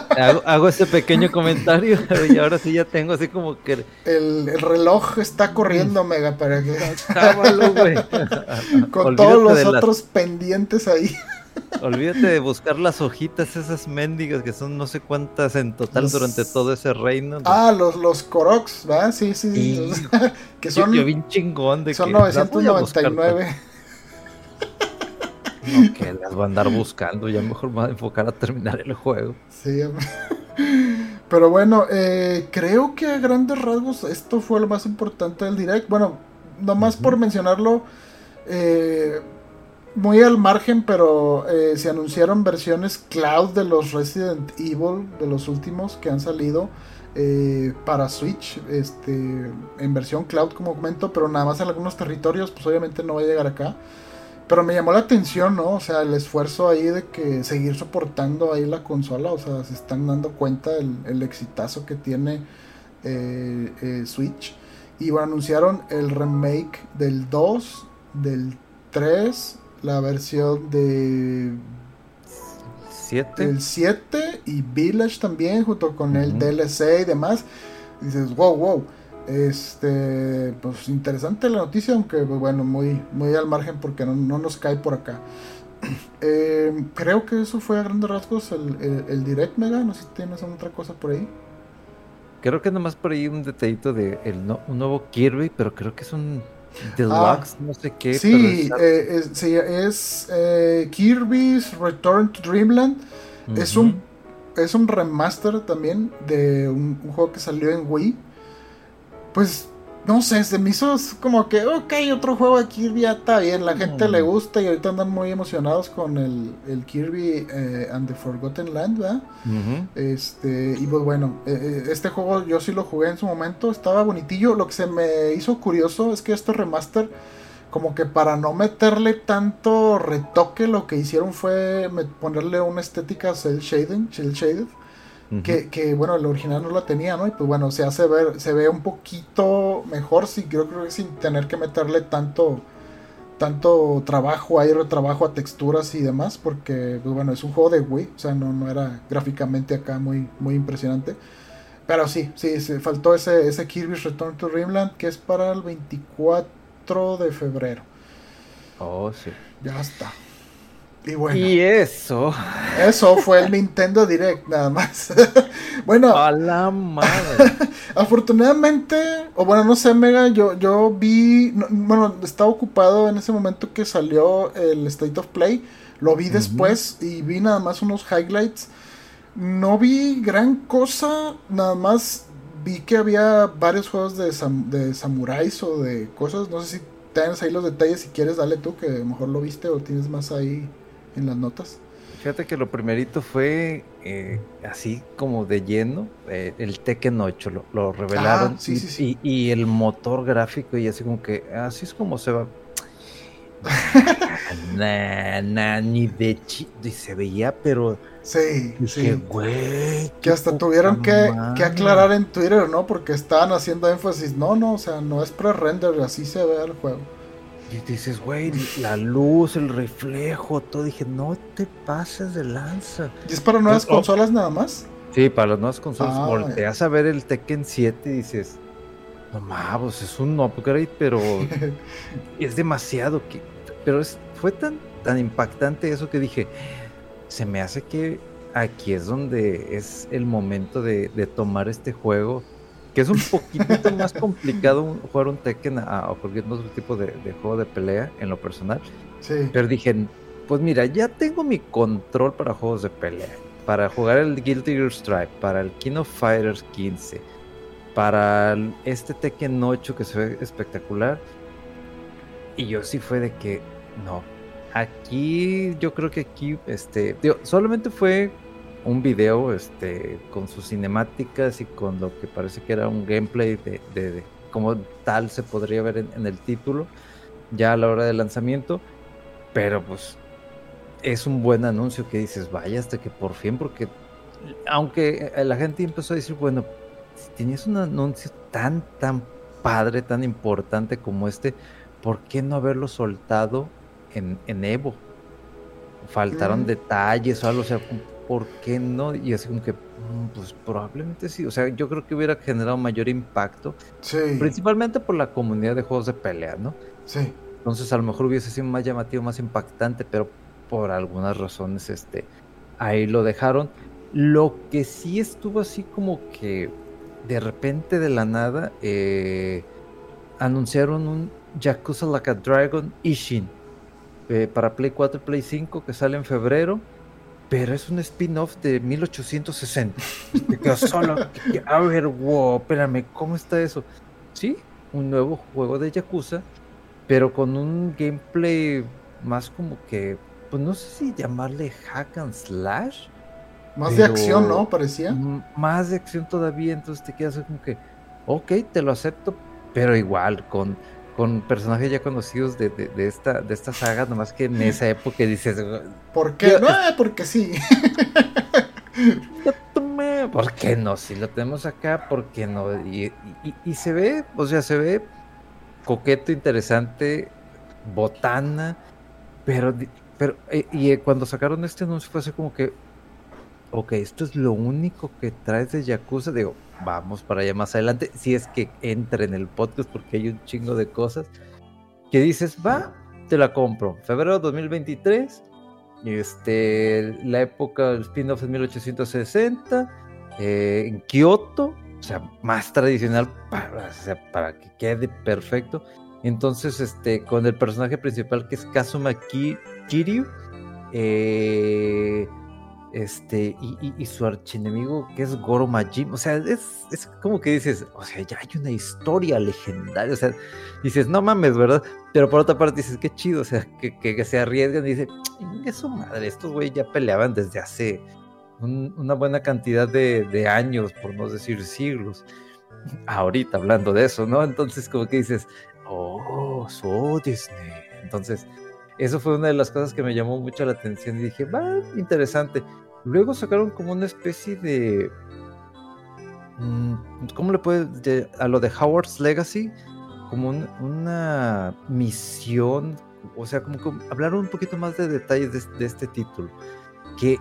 hago, ese pequeño comentario [laughs] y ahora sí ya tengo así como que... El, reloj está corriendo, Mega, para que... [laughs] Con todos los otros pendientes ahí. Olvídate de buscar las hojitas esas mendigas que son no sé cuántas en total durante todo ese reino. Ah, los, los Koroks, ¿verdad? Sí, sí, sí. que son... Yo, bien chingón de son 999 que las voy a andar buscando, ya mejor me voy a enfocar a terminar el juego. Sí, [laughs] pero bueno, eh, creo que a grandes rasgos esto fue lo más importante del direct. Bueno, nomás por mencionarlo, eh, muy al margen, pero eh, se anunciaron versiones cloud de los Resident Evil, de los últimos que han salido. para Switch, este, en versión cloud como comento, pero nada más en algunos territorios, pues obviamente no va a llegar acá. Pero me llamó la atención, ¿no? O sea, el esfuerzo ahí de que seguir soportando ahí la consola. O sea, se están dando cuenta el, el exitazo que tiene eh, eh, Switch. Y bueno, anunciaron el remake del 2, del 3, la versión de... 7. El 7 y Village también, junto con el DLC y demás. Y dices, wow, wow. Este, pues interesante la noticia, aunque pues, bueno, muy, muy al margen porque no, nos cae por acá. [clears throat] Eh, creo que eso fue a grandes rasgos el, el, Direct Mega. No sé si tienes otra cosa por ahí. Creo que nomás por ahí un detallito de el un nuevo Kirby, pero creo que es un Deluxe, ah, no sé qué. Sí, eh, es, es eh, Kirby's Return to Dreamland. Es un es un remaster también de un, juego que salió en Wii pues no sé, se me hizo como que, ok, otro juego de Kirby ya está bien, la gente le gusta y ahorita andan muy emocionados con el, el Kirby eh, and the Forgotten Land, ¿verdad? Este, y pues bueno, eh, eh, este juego yo sí lo jugué en su momento, estaba bonitillo, lo que se me hizo curioso es que este remaster, como que para no meterle tanto retoque, lo que hicieron fue ponerle una estética cel shading, cel shaded que, bueno, el original no la tenía, ¿no? Y pues bueno, se hace ver, se ve un poquito mejor, sí, creo, creo que sin tener que meterle tanto, tanto trabajo, aire, trabajo a texturas y demás, porque pues bueno, es un juego de Wii, o sea, no, no era gráficamente acá muy, muy impresionante. Pero sí, sí, se faltó ese, ese Kirby's Return to Dreamland, que es para el 24 de febrero. Oh, sí. Ya está. Y eso. Eso fue el Nintendo Direct, nada más. [laughs] bueno. A la madre. [laughs] afortunadamente, o bueno, no sé, Mega, yo, yo vi. bueno, estaba ocupado en ese momento que salió el State of Play. Lo vi después y vi nada más unos highlights. No vi gran cosa, nada más vi que había varios juegos de, de samuráis o de cosas. No sé si tienes ahí los detalles. Si quieres, dale tú, que a lo mejor lo viste o tienes más ahí en las notas? Fíjate que lo primerito fue eh, así como de lleno, eh, el Tekken 8, lo, lo revelaron. Ah, sí, y, sí, sí. Y, el motor gráfico y así como que, así es como se va. [laughs] nah, ni de y se veía, pero... Sí, sí. güey. Que hasta tuvieron que, que, aclarar en Twitter, ¿no? Porque estaban haciendo énfasis. No, no, o sea, no es pre-render, así se ve el juego. Y dices, güey, la luz, el reflejo, todo. Dije, no te pases de lanza. ¿Y es para nuevas consolas nada más? Sí, para las nuevas consolas. Ah, Volteas a ver el Tekken 7 y dices, no mames, es un upgrade, pero [laughs] es demasiado. Que... Pero es, fue tan, tan impactante eso que dije, se me hace que aquí es donde es el momento de, de tomar este juego que es un poquito más complicado jugar un Tekken a, cualquier otro tipo de, juego de pelea en lo personal. Sí. Pero dije, pues mira, ya tengo mi control para juegos de pelea. Para jugar el Guilty Gear Stripe, para el King of Fighters 15, para este Tekken 8 que se ve espectacular. Y yo sí fue de que, no, aquí yo creo que aquí, este, digo, solamente fue un video este, con sus cinemáticas y con lo que parece que era un gameplay de, de, como tal se podría ver en, el título ya a la hora del lanzamiento. Pero pues es un buen anuncio que dices, vaya hasta que por fin, porque aunque la gente empezó a decir, bueno, si tenías un anuncio tan, tan padre, tan importante como este, ¿por qué no haberlo soltado en, en Evo? Faltaron detalles o algo, o sea, ¿por qué no? Y así como que, mm, pues probablemente sí. O sea, yo creo que hubiera generado mayor impacto. Sí. Principalmente por la comunidad de juegos de pelea, ¿no? Sí. Entonces a lo mejor hubiese sido más llamativo, más impactante, pero por algunas razones, este, ahí lo dejaron. Lo que sí estuvo así como que de repente de la nada eh, anunciaron un Yakuza Like a Dragon Ishin eh, para Play 4 y Play 5 que sale en febrero pero es un spin-off de 1860. [laughs] Te solo. A ver, wow, espérame, ¿cómo está eso? Sí, un nuevo juego de Yakuza, pero con un gameplay más como que, pues no sé si llamarle hack and slash. Más de acción, ¿no? Parecía. Más de acción todavía, entonces te quedas como que, ok, te lo acepto, pero igual, con con personajes ya conocidos de, de, esta, de esta saga, nomás que en esa época dices... ¿Por qué? No, porque sí. ¿Por qué no? Si lo tenemos acá, ¿por qué no? Y, y, se ve, o sea, se ve coqueto, interesante, botana, pero, pero eh, y eh, cuando sacaron este anuncio fue así como que, ok, esto es lo único que traes de Yakuza, digo, vamos para allá más adelante, si es que entra en el podcast porque hay un chingo de cosas que dices, va, te la compro. Febrero 2023, este, la época del spin-off es 1860, eh, en Kioto, o sea, más tradicional para, que quede perfecto. Entonces, este, con el personaje principal que es Kazuma Kiryu, eh, Este, y, su archienemigo que es Goro Majin, o sea, es, es, como que dices, o sea, ya hay una historia legendaria, o sea, dices, no mames, ¿verdad? Pero por otra parte dices, qué chido, o sea, que, que, se arriesgan y dices, es su madre, estos güeyes ya peleaban desde hace una buena cantidad de, de, años, por no decir siglos. Ahorita hablando de eso, ¿no? Entonces, como que dices, oh, so Disney. Entonces, eso fue una de las cosas que me llamó mucho la atención y dije, va, interesante. Luego sacaron como una especie de... Mm, ¿Cómo le puede... a lo de Howard's Legacy? Como una misión, o sea, como que hablaron un poquito más de detalles de, este título. Que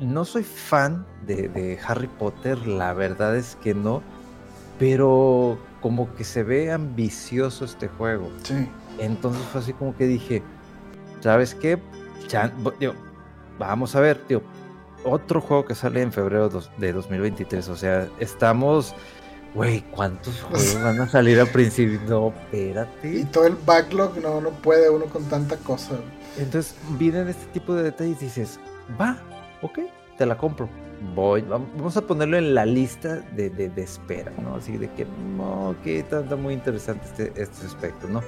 no soy fan de, de Harry Potter, la verdad es que no, pero como que se ve ambicioso este juego. Sí. Entonces fue así como que dije, ¿sabes qué? vamos a ver, tío, otro juego que sale en febrero de 2023, o sea, estamos... Güey, ¿cuántos [laughs] juegos van a salir al principio? No, espérate. Y todo el backlog, no, no puede uno con tanta cosa. Entonces, vienen este tipo de detalles y dices, va, ok, te la compro. Voy, vamos a ponerlo en la lista de, de, espera, ¿no? Así de que, no, ok, está, muy interesante este, este aspecto, ¿no?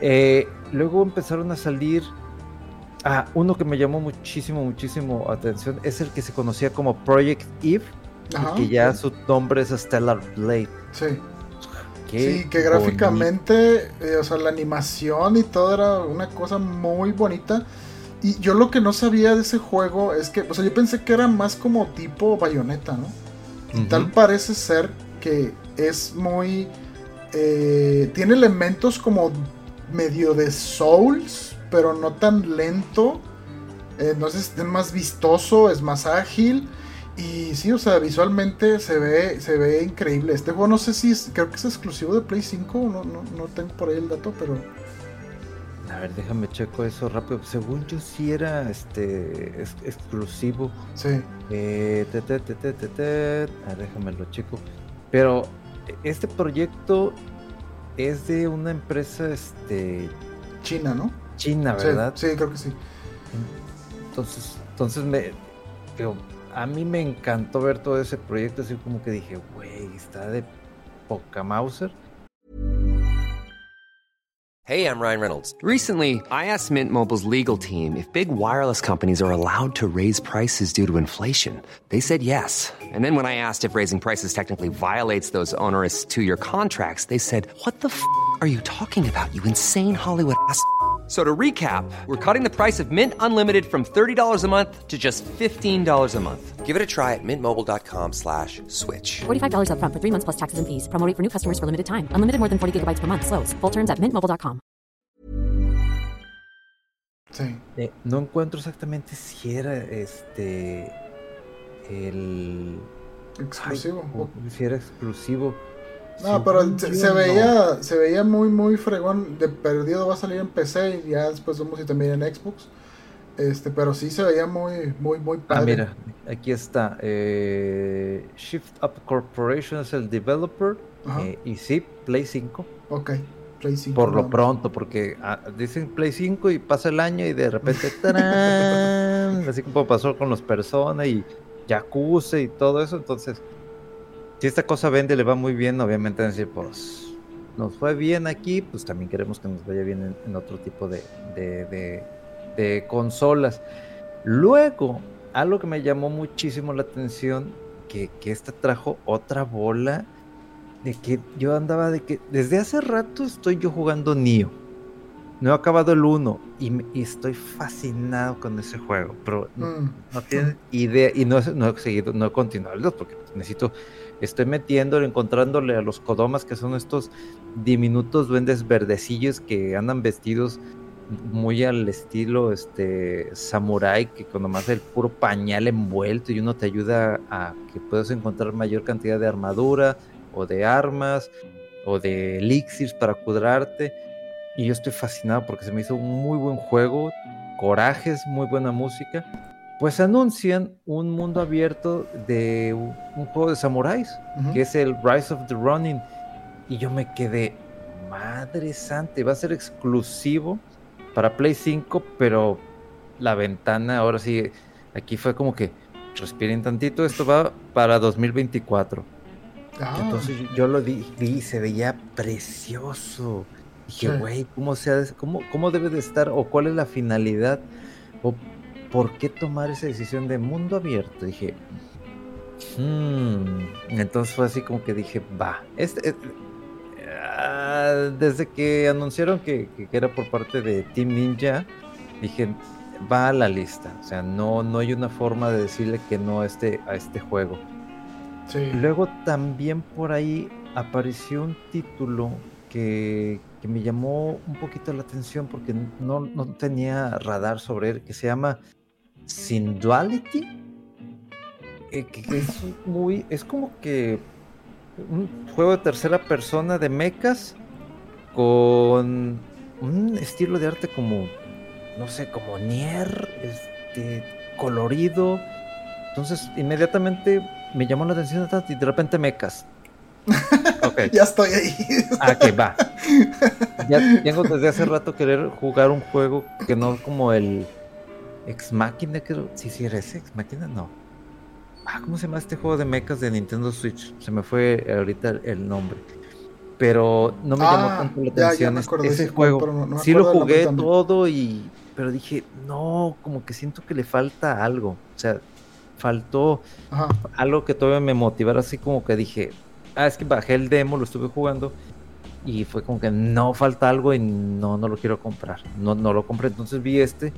Eh, luego empezaron a salir Ah, uno que me llamó muchísimo, muchísimo atención es el que se conocía como Project Eve, que ya su nombre es Stellar Blade. Sí. sí, que gráficamente, eh, o sea, la animación y todo era una cosa muy bonita. Y yo lo que no sabía de ese juego es que, o sea, yo pensé que era más como tipo bayoneta, ¿no? Y tal parece ser que es muy. Eh, tiene elementos como medio de Souls, pero no tan lento. entonces es más vistoso, es más ágil. Y sí, o sea, visualmente se ve, se ve increíble. Este juego no sé si es, creo que es exclusivo de Play 5, no, no, tengo por ahí el dato, pero... A ver, déjame checo eso rápido. Según yo sí era este exclusivo. Sí. Eh, te, te, te, déjame lo checo. Pero este proyecto es de una empresa este china, ¿no? China, ¿verdad? Sí, creo que sí. Entonces, entonces me, a mí me encantó ver todo ese proyecto, así como que dije, güey, está de poca Mauser. Hey, I'm Ryan Reynolds. Recently, I asked Mint Mobile's legal team if big wireless companies are allowed to raise prices due to inflation. They said yes. And then when I asked if raising prices technically violates those onerous two-year contracts, they said, "What the f*** are you talking about? You insane Hollywood ass." So to recap, we're cutting the price of Mint Unlimited from $30 a month to just $15 a month. Give it a try at mintmobile.com slash switch. $45 up front for three months plus taxes and fees. Promo for new customers for limited time. Unlimited more than 40 gigabytes per month. Slows. Full terms at mintmobile.com. Sí. Eh, no encuentro exactamente si era este... el... Exclusivo. Ay, si era exclusivo. No, pero se, veía se veía muy muy fregón. De perdido va a salir en PC y ya después vemos si también en Xbox. Este, pero sí se veía muy muy muy ah, padre. Ah, mira, aquí está. Eh, Shift Up Corporation es el developer eh, y sí, Play 5. Ok. Play 5, por lo pronto, porque ah, dicen Play 5 y pasa el año y de repente [laughs] ¡tarán! así como pasó con los Persona y Yakuza y todo eso, entonces si esta cosa vende, le va muy bien, obviamente decir, pues nos fue bien aquí, pues también queremos que nos vaya bien en, otro tipo de, de, consolas. Luego, algo que me llamó muchísimo la atención, que, que esta trajo otra bola, de que yo andaba de que desde hace rato estoy yo jugando Nio. No he acabado el 1 y, estoy fascinado con ese juego, pero no, mm. tienen idea y no, no he seguido, no he continuado el 2 porque necesito estoy metiéndole, encontrándole a los Kodomas, que son estos diminutos duendes verdecillos que andan vestidos muy al estilo este samurai, que con nomás el puro pañal envuelto y uno te ayuda a que puedas encontrar mayor cantidad de armadura o de armas o de elixirs para curarte. Y yo estoy fascinado porque se me hizo un muy buen juego, corajes, muy buena música pues anuncian un mundo abierto de un, juego de samuráis, que es el Rise of the Running. Y yo me quedé, madre santa, va a ser exclusivo para Play 5, pero la ventana, ahora sí, aquí fue como que respiren tantito, esto va para 2024. Ah, Entonces yo lo vi, vi, se veía precioso. Dije, Sí. güey, ¿cómo, se ha de- cómo, ¿cómo debe de estar? ¿O cuál es la finalidad? ¿O por qué tomar esa decisión de mundo abierto? Dije, hmm. Entonces fue así como que dije, va. Este, eh, ah, desde que anunciaron que, que- que era por parte de Team Ninja, dije, va a la lista. O sea, no, no hay una forma de decirle que no a este, a este juego. sí. Luego también por ahí apareció un título que, que me llamó un poquito la atención porque no, no tenía radar sobre él, que se llama Synduality. eh, que, es muy, es como que un juego de tercera persona de mechas con un estilo de arte como, no sé, como Nier, este, colorido. Entonces, inmediatamente me llamó la atención y de repente mechas. Ok. [laughs] Ya estoy ahí. Ah, que va. Ya tengo desde hace rato querer jugar un juego que no como el Ex Machina, creo. Sí, sí, era ese Ex Machina, no. Ah, ¿cómo se llama este juego de mechas de Nintendo Switch? Se me fue ahorita el, nombre. Pero no me llamó Ah, tanto la ya, atención me es- acordé, ese sí, juego. no- no sí lo jugué todo y. Pero dije, no, como que siento que le falta algo. O sea, faltó Ajá. algo que todavía me motivara así como que dije, ah, es que bajé el demo, lo estuve jugando y fue como que no falta algo y no, no lo quiero comprar. No, no lo compré. Entonces vi este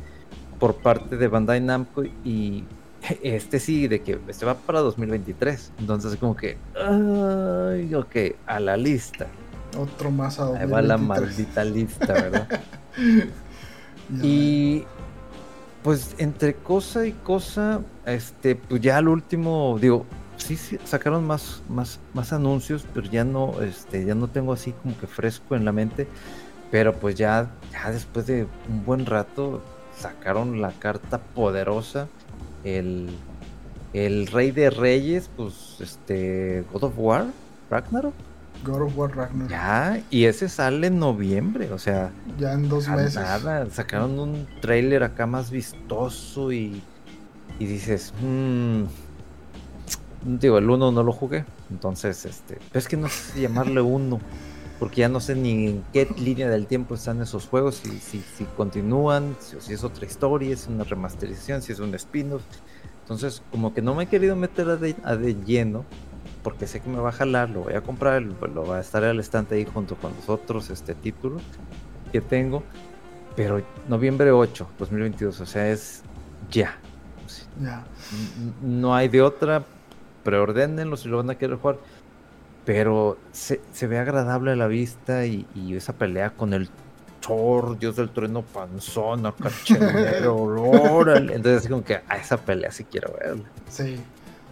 por parte de Bandai Namco y [laughs] este sí, de que este va para 2023. Entonces como que, ay, ok, a la lista. Otro más a Ahí va la 2023. maldita lista, ¿verdad? [laughs] Y pues entre cosa y cosa, este, pues ya al último, digo, sí, sí, sacaron más, más, más anuncios, pero ya no, este, ya no tengo así como que fresco en la mente. Pero pues ya, ya después de un buen rato sacaron la carta poderosa, el, el rey de reyes, pues este, God of War, Ragnarok, God of War Ragnarok. ya, y ese sale en noviembre, o sea, Ya en dos meses. nada, sacaron un trailer acá más vistoso y, y dices, "Mm". digo, el uno no lo jugué, entonces, este, pero es que no sé si llamarle uno, porque ya no sé ni en qué línea del tiempo están esos juegos, si, si, si continúan, si, si es otra historia, si es una remasterización, si es un spin-off, entonces como que no me he querido meter a de, a de lleno, porque sé que me va a jalar, lo voy a comprar, lo, lo va a estar al estante ahí junto con los otros este, títulos que tengo, pero noviembre 8, 2022, o sea, es ya. N- No hay de otra, preordénenlo si lo van a querer jugar, pero se, se ve agradable a la vista y, y esa pelea con el Thor, Dios del trueno panzón, acá [laughs] órale. Entonces, así como que a esa pelea sí quiero verla. Sí.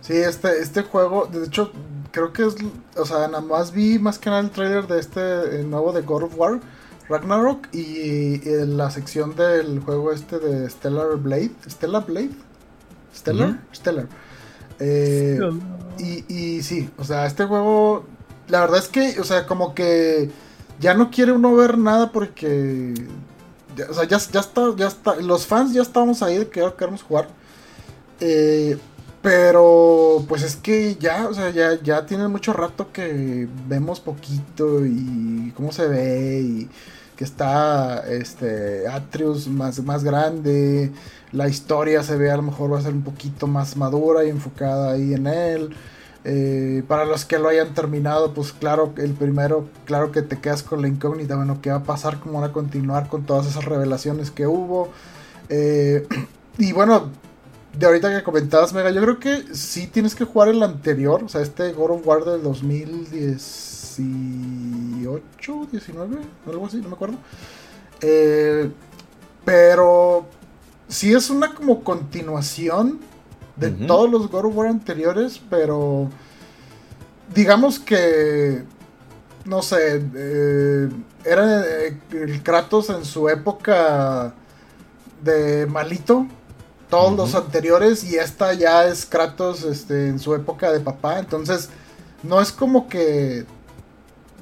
Sí, este, este juego, de hecho, creo que es, o sea, nada más vi más que nada el trailer de este eh, nuevo de God of War, Ragnarok, y, eh, la sección del juego este de Stellar Blade, Stellar Blade, Stellar. Stellar. Eh, y, y sí, o sea, este juego, la verdad es que, o sea, como que ya no quiere uno ver nada porque, ya- o sea, ya, ya está, ya está, los fans ya estábamos ahí de que ya queremos jugar. Eh, pero, pues es que ya, o sea, ya, ya tiene mucho rato que vemos poquito y cómo se ve y que está, este, Atreus más, más grande, la historia se ve a lo mejor va a ser un poquito más madura y enfocada ahí en él. Eh, para los que lo hayan terminado, pues claro, el primero, claro que te quedas con la incógnita, bueno, ¿qué va a pasar? ¿Cómo van a continuar con todas esas revelaciones que hubo? Eh, y bueno, de ahorita que comentabas, Mega, yo creo que sí tienes que jugar el anterior, o sea, este God of War del 2018, 19, algo así, no me acuerdo. Eh, pero sí es una como continuación de todos los God of War anteriores, pero digamos que, no sé, eh, era eh, el Kratos en su época de malito, todos los anteriores, y esta ya es Kratos este, en su época de papá, entonces no es como que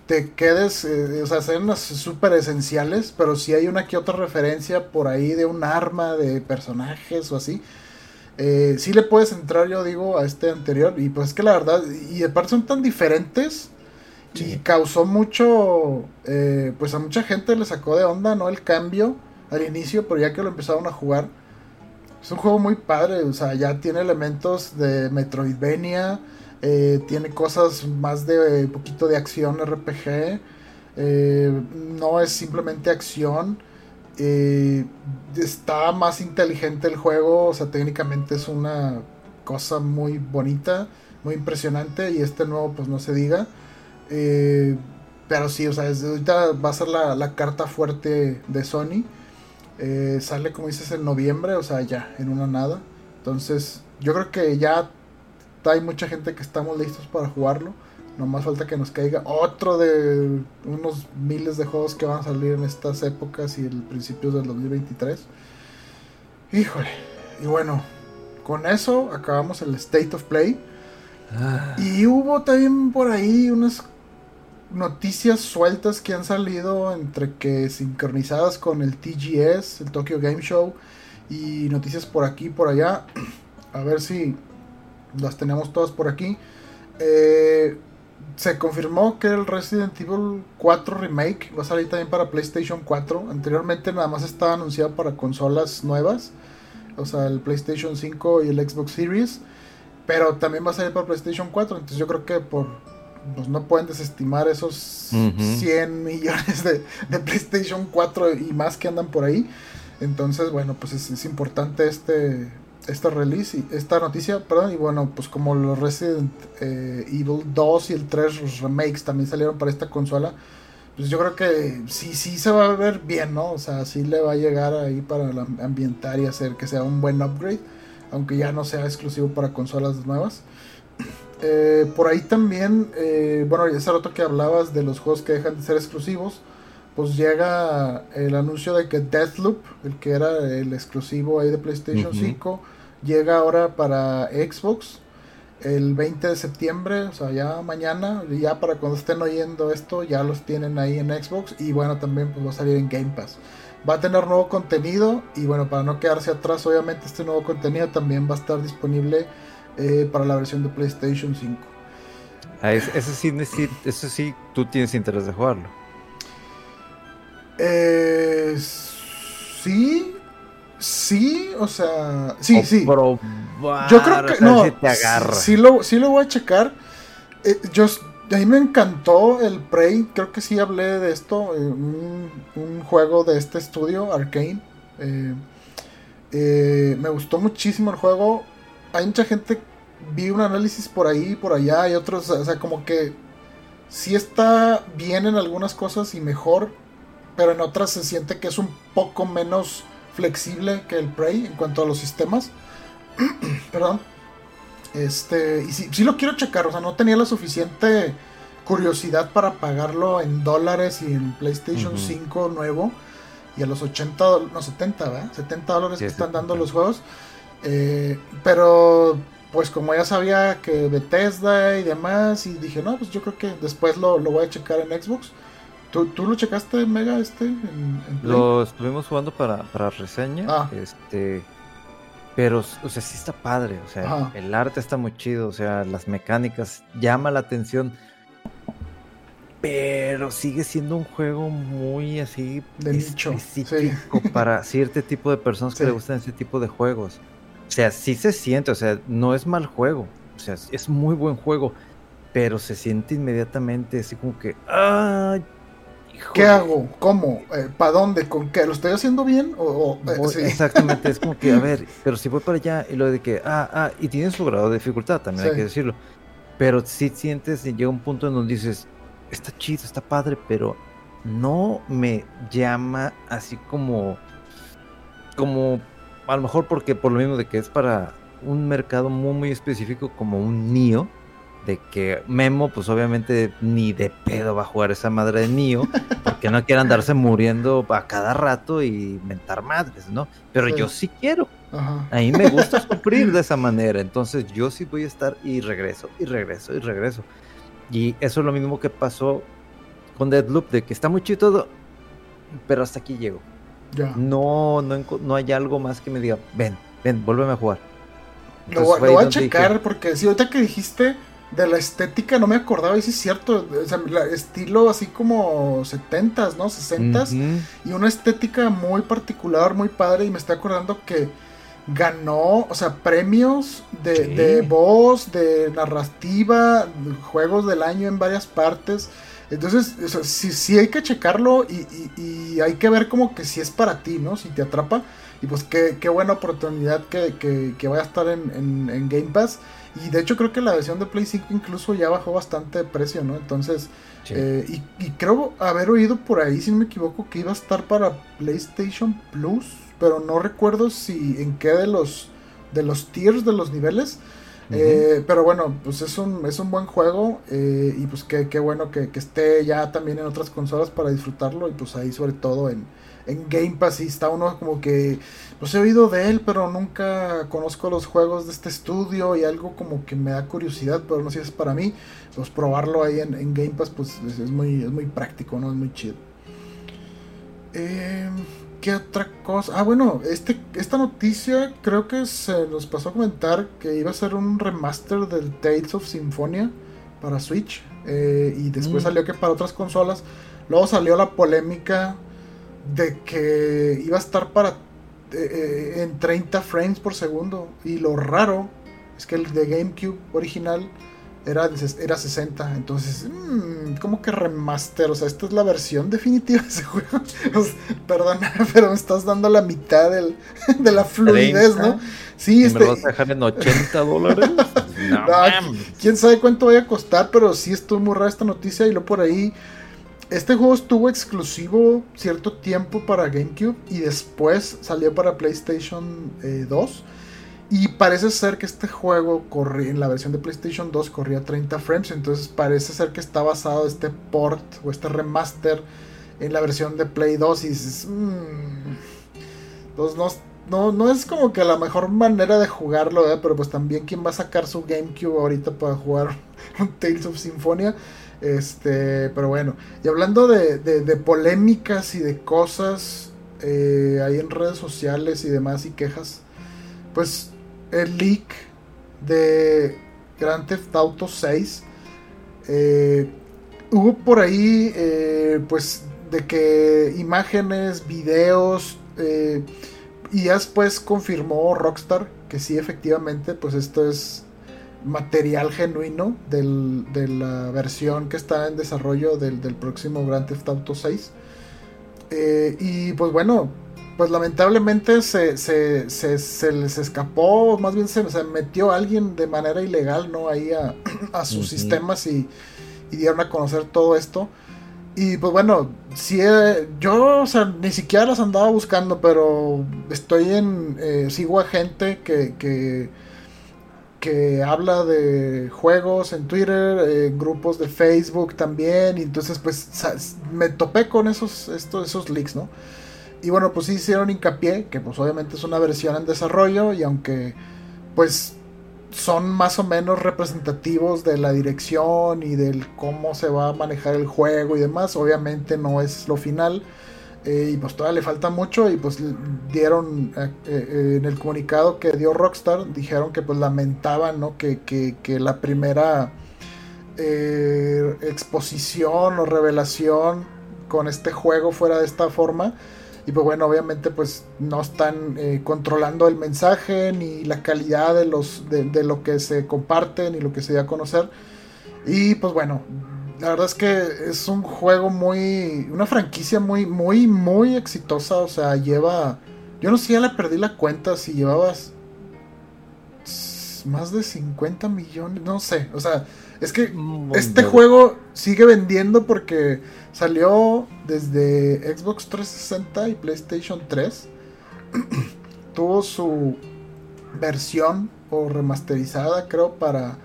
te quedes, eh, o sea, escenas súper esenciales, pero sí hay una que otra referencia por ahí de un arma, de personajes o así. Eh, sí le puedes entrar, yo digo, a este anterior. Y pues es que la verdad, y de parte son tan diferentes. Y causó mucho, eh, pues a mucha gente le sacó de onda, ¿no? El cambio al inicio, pero ya que lo empezaron a jugar, es un juego muy padre, o sea, ya tiene elementos de Metroidvania, eh, tiene cosas más de un poquito de acción RPG, no es simplemente acción, está más inteligente el juego, o sea, técnicamente es una cosa muy bonita, muy impresionante y este nuevo pues no se diga. Eh, pero sí, o sea, ahorita va a ser la, carta fuerte de Sony. Eh, sale, como dices, en noviembre, o sea, ya, en una nada. Entonces, yo creo que ya hay mucha gente que estamos listos para jugarlo. No más falta que nos caiga otro de unos miles de juegos que van a salir en estas épocas y el principios del 2023. Híjole. Y bueno, con eso acabamos el State of Play. Ah. Y hubo también por ahí unas noticias sueltas que han salido entre que sincronizadas con el TGS, el Tokyo Game Show, y noticias por aquí por allá. [clears throat] A ver si las tenemos todas por aquí. Eh, se confirmó que el Resident Evil 4 Remake va a salir también para PlayStation 4. Anteriormente nada más estaba anunciado para consolas nuevas, o sea, el PlayStation 5 y el Xbox Series. Pero también va a salir para PlayStation 4. Entonces yo creo que por pues no pueden desestimar esos 100 [laughs] millones de, PlayStation 4 y más que andan por ahí. Entonces, bueno, pues es importante este esta release y esta noticia, perdón, y bueno, pues como los Resident eh, Evil 2 y el 3 los remakes también salieron para esta consola, pues yo creo que sí, sí se va a ver bien, ¿no? O sea, sí le va a llegar ahí para ambientar y hacer que sea un buen upgrade, aunque ya no sea exclusivo para consolas nuevas. Eh, por ahí también, eh, bueno, ese rato que hablabas de los juegos que dejan de ser exclusivos, pues llega el anuncio de que Deathloop, el que era el exclusivo ahí de PlayStation 5, llega ahora para Xbox el 20 de septiembre, o sea, ya mañana, ya para cuando estén oyendo esto, ya los tienen ahí en Xbox y bueno, también pues va a salir en Game Pass. Va a tener nuevo contenido y bueno, para no quedarse atrás, obviamente este nuevo contenido también va a estar disponible eh, para la versión de PlayStation 5. Ah, eso, sí, eso sí, tú tienes interés de jugarlo. Eh, sí, Sí, o sea, sí, sí. yo creo que no, Sí, lo, sí lo voy a checar. Eh, yo, a mí me encantó el Prey, creo que sí hablé de esto, eh, un, juego de este estudio, Arkane. Eh, me gustó muchísimo el juego. Hay mucha gente, vi un análisis por ahí, por allá, y otros, o sea, como que sí está bien en algunas cosas y mejor, pero en otras se siente que es un poco menos flexible que el Prey en cuanto a los sistemas. [clears throat] Perdón. Este, y si lo quiero checar, o sea, no tenía la suficiente curiosidad para pagarlo en dólares y en PlayStation 5 nuevo. Y a los 80, no 70, ¿verdad? 70 dólares que están dando los juegos. Eh, pero, pues como ya sabía que Bethesda y demás, y dije, no, pues yo creo que después lo, lo voy a checar en Xbox. ¿Tú, lo checaste, Mega, este? lo estuvimos jugando para, para reseña. Ah. Este. Pero, o sea, sí está padre. O sea, el arte está muy chido. O sea, las mecánicas llama la atención. Pero sigue siendo un juego muy así. De nicho. Específico para cierto tipo de personas que le gustan ese tipo de juegos. O sea, sí se siente. O sea, no es mal juego. O sea, es muy buen juego. Pero se siente inmediatamente así como que. ¡Ay! ¿Qué hago? ¿Cómo? Eh, ¿Para dónde? ¿Con qué? ¿Lo estoy haciendo bien? O, eh, Exactamente, es como que, a [laughs] ver, pero si voy para allá y lo de que, ah, ah, y tiene su grado de dificultad, también hay que decirlo. Pero si sientes y llega un punto en donde dices, está chido, está padre, pero no me llama así como, como, a lo mejor porque por lo mismo de que es para un mercado muy, muy específico como un NIO de que Memo, pues obviamente ni de pedo va a jugar esa madre de Nio, porque no quiere andarse [laughs] muriendo a cada rato y mentar madres, ¿no? Pero yo sí quiero. A mí me gusta [laughs] sufrir de esa manera, entonces yo sí voy a estar y regreso, y regreso, y regreso. Y eso es lo mismo que pasó con Deadloop, de que está muy chido todo, pero hasta aquí llego. No, no, no hay algo más que me diga, ven, ven, vuélveme a jugar. Lo, voy a checar porque si ahorita que dijiste de la estética no me acordaba y sí es cierto, o sea, estilo así como 70s, ¿no? 60s y una estética muy particular, muy padre y me estoy acordando que ganó, o sea, premios de, voz, de narrativa, juegos del año en varias partes. Entonces, o sí, hay que checarlo y, hay que ver como que si es para ti, ¿no? Si te atrapa. Y pues qué, qué buena oportunidad que, que, vaya a estar en, en, Game Pass. Y de hecho creo que la versión de Play 5 incluso ya bajó bastante de precio, ¿no? Entonces, eh, y, y, creo haber oído por ahí, si no me equivoco, que iba a estar para PlayStation Plus pero no recuerdo si en qué de los de los tiers de los niveles. Eh, pero bueno, pues es un, es un buen juego eh, y pues qué, bueno que, esté ya también en otras consolas para disfrutarlo y pues ahí sobre todo en, en Game Pass y está uno como que pues he oído de él pero nunca conozco los juegos de este estudio y algo como que me da curiosidad pero no sé si es para mí pues probarlo ahí en, Game Pass pues es, es, muy, es muy práctico, ¿no? Es muy chido. Eh, ¿Qué otra cosa? Ah, bueno, este, esta noticia creo que se nos pasó a comentar que iba a ser un remaster del Tales of Symphonia para Switch. Eh, y después mm. salió que para otras consolas. Luego salió la polémica de que iba a estar para eh, eh, en 30 frames por segundo. Y lo raro es que el de GameCube original era, era 60. Entonces, mmm, como que remaster. O sea, esta es la versión definitiva de ese [laughs] juego. perdón, [laughs] pero me estás dando la mitad del, [laughs] de la fluidez, ¿no? Sí, este... ¿Me lo vas a dejar en 80 dólares? no, quién sabe cuánto vaya a costar, pero sí estuvo muy rara esta noticia. Y luego por ahí. Este juego estuvo exclusivo cierto tiempo para GameCube y después salió para PlayStation 2. Eh, y parece ser que este juego corría, en la versión de PlayStation 2 corría 30 frames. Entonces parece ser que está basado este port o este remaster en la versión de Play 2. Y dices, mmm, pues no, no, es como que la mejor manera de jugarlo, ¿eh? pero pues también quién va a sacar su GameCube ahorita para jugar [laughs] Tales of Symphonia. Este, pero bueno, y hablando de, de, polémicas y de cosas eh, ahí en redes sociales y demás y quejas, pues el leak de Grand Theft Auto 6. Eh, hubo por ahí, eh, pues, de que imágenes, videos, eh, y después confirmó Rockstar que sí, efectivamente, pues esto es material genuino de la versión que está en desarrollo del, del próximo Grand Theft Auto 6. y pues bueno, pues lamentablemente se, se, se, les escapó, más bien se, metió alguien de manera ilegal, ¿no? Ahí a, [clears throat] sus sistemas y, dieron a conocer todo esto. Y pues bueno, si eh, yo, o sea, ni siquiera las andaba buscando, pero estoy en, eh, sigo a gente que, que, que, habla de juegos en Twitter, en grupos de Facebook también, y entonces pues me topé con esos, estos, esos leaks, ¿no? Y bueno, pues sí hicieron hincapié, que pues obviamente es una versión en desarrollo y aunque pues son más o menos representativos de la dirección y del cómo se va a manejar el juego y demás, obviamente no es lo final. Eh, y pues todavía le falta mucho y pues dieron eh, eh, en el comunicado que dio Rockstar, dijeron que pues lamentaban ¿no? que, que, la primera exposición o revelación con este juego fuera de esta forma y pues bueno, obviamente pues no están controlando el mensaje ni la calidad de, los, de, lo que se comparte ni lo que se da a conocer. Y pues bueno, la verdad es que es un juego muy, una franquicia muy, muy, muy exitosa. O sea, lleva, yo no sé, ya le perdí la cuenta si llevabas más de 50 millones, no sé, o sea, es que este juego sigue vendiendo porque salió desde Xbox 360 y PlayStation 3. [clears throat] Tuvo su versión o remasterizada, creo, para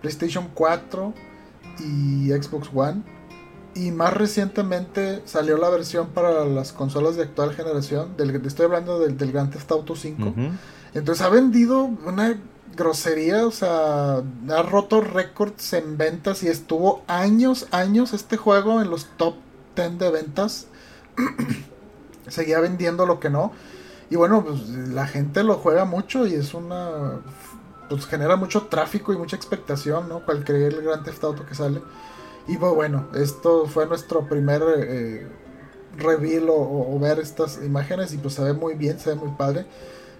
PlayStation 4 y Xbox One. Y más recientemente salió la versión para las consolas de actual generación. Del, estoy hablando del, del Grand Theft Auto 5. Entonces ha vendido una grosería, o sea, ha roto récords en ventas y estuvo años, años este juego en los top 10 de ventas. [clears throat] Seguía vendiendo lo que no. Y bueno, pues la gente lo juega mucho y es una pues genera mucho tráfico y mucha expectación, ¿no? Cualquier Gran Theft Auto que sale. Y pues bueno, esto fue nuestro primer eh, reveal o, ver estas imágenes y pues se ve muy bien, se ve muy padre.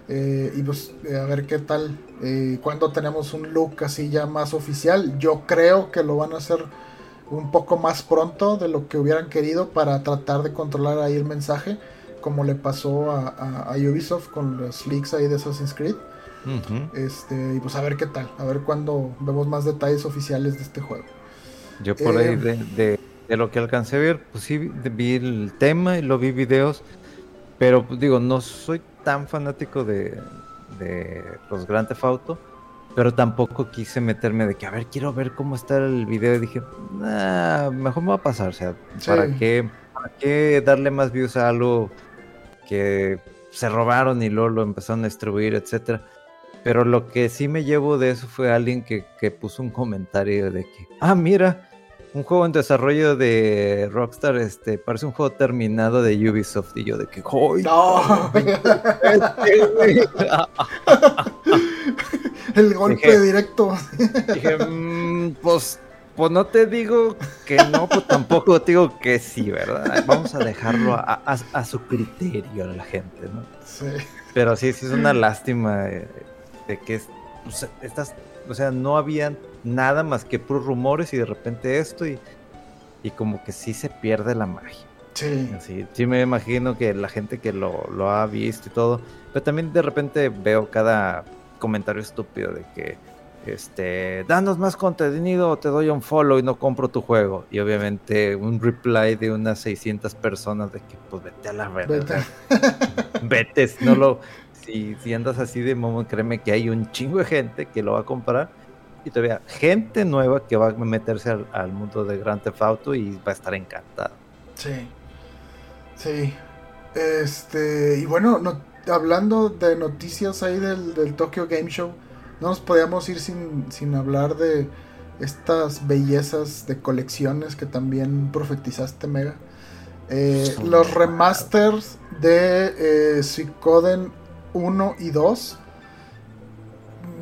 Eh, y pues eh, a ver qué tal cuando tenemos un look así ya más oficial. Yo creo que lo van a hacer un poco más pronto de lo que hubieran querido para tratar de controlar ahí el mensaje, como le pasó a, Ubisoft con los leaks ahí de Assassin's Creed. Este, y pues a ver qué tal, a ver cuando vemos más detalles oficiales de este juego. Yo por ahí eh, de, lo que alcancé a ver, pues sí vi el tema y lo vi videos, pero pues, digo, no soy tan fanático de, de los Grand Theft Auto, pero tampoco quise meterme de que, a ver, quiero ver cómo está el video y dije, mejor me va a pasar, o sea, ¿para, qué, ¿para qué darle más views a algo que se robaron y luego lo empezaron a distribuir, etcétera? Pero lo que sí me llevo de eso fue alguien que, puso un comentario de que, ah, mira, un juego en desarrollo de Rockstar, este, parece un juego terminado de Ubisoft. Y yo de que, ¡Joy! ¡No! [laughs] El golpe directo. Dije, mm, pues, pues no te digo que no, pues tampoco te digo que sí, ¿verdad? Vamos a dejarlo a, su criterio a la gente, ¿no? Sí. Pero sí, sí es una lástima. Eh, de que pues, estas, o sea, no había nada más que puros rumores y de repente esto y, y como que sí se pierde la magia. Sí. sí me imagino que la gente que lo, lo ha visto y todo, pero también de repente veo cada comentario estúpido de que este, danos más contenido, te doy un follow y no compro tu juego. Y obviamente un reply de unas 600 personas de que pues vete a la verdad. Vete, no lo, si, andas así de momo, créeme que hay un chingo de gente que lo va a comprar y todavía gente nueva que va a meterse al, mundo de Grand Theft Auto y va a estar encantado. Sí, sí. Este, y bueno, hablando de noticias ahí del, Tokyo Game Show, no nos podíamos ir sin, sin hablar de estas bellezas de colecciones que también profetizaste, Mega. Eh, los remasters de eh, 1 y 2.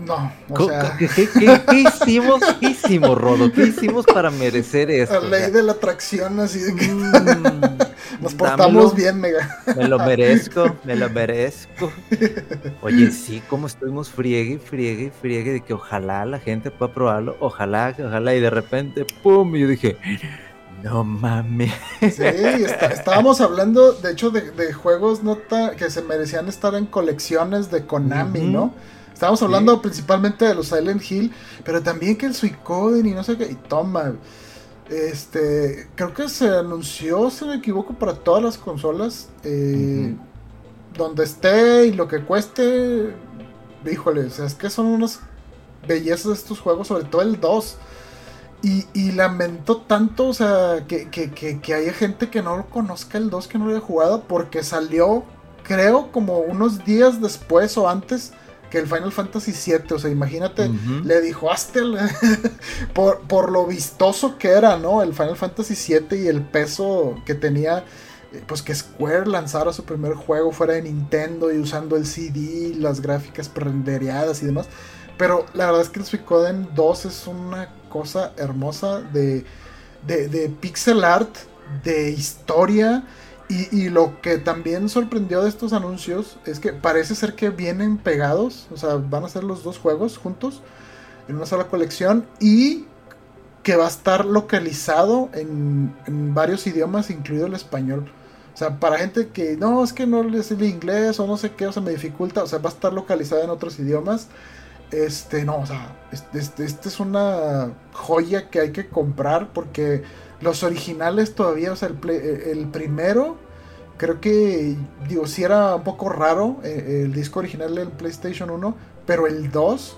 No, o sea... ¿Qué, hicimos, [laughs] ¿Qué hicimos, Rodo? ¿Qué hicimos para merecer esto? La ley de la atracción, así de que... Mm, [laughs] nos portamos bien, mega. Me lo merezco, me lo merezco. [laughs] Oye, sí, como estuvimos friegue, friegue, friegue de que ojalá la gente pueda probarlo, ojalá, ojalá, y de repente, ¡pum! Y yo dije, no mames. Sí, estábamos hablando, de hecho, de, juegos no que se merecían estar en colecciones de Konami, ¿no? Estábamos hablando principalmente de los Silent Hill, pero también que el Suicoden y no sé qué. Y toma, este, creo que se anunció, si no me equivoco, para todas las consolas. Eh, donde esté y lo que cueste, híjole, o sea, es que son unas bellezas estos juegos, sobre todo el 2. Y, y lamento tanto, o sea, que, que, que, haya gente que no lo conozca el 2, que no lo haya jugado, porque salió, creo, como unos días después o antes que el Final Fantasy VII. O sea, imagínate, le dijo Astel [laughs] por, por lo vistoso que era, ¿no? El Final Fantasy VII y el peso que tenía eh, pues que Square lanzara su primer juego fuera de Nintendo y usando el CD, las gráficas prenderiadas y demás. Pero la verdad es que el Suicoden 2 es una cosa hermosa de, de, pixel art, de historia. Y, lo que también sorprendió de estos anuncios es que parece ser que vienen pegados, o sea, van a ser los dos juegos juntos en una sola colección y que va a estar localizado en, varios idiomas, incluido el español. O sea, para gente que no, es que no les el inglés o no sé qué, o sea, me dificulta, o sea, va a estar localizado en otros idiomas. Este, no, o sea, este, es una joya que hay que comprar porque los originales todavía, o sea, el, eh, el primero, creo que, digo, sí era un poco raro eh, el disco original del PlayStation 1, pero el 2,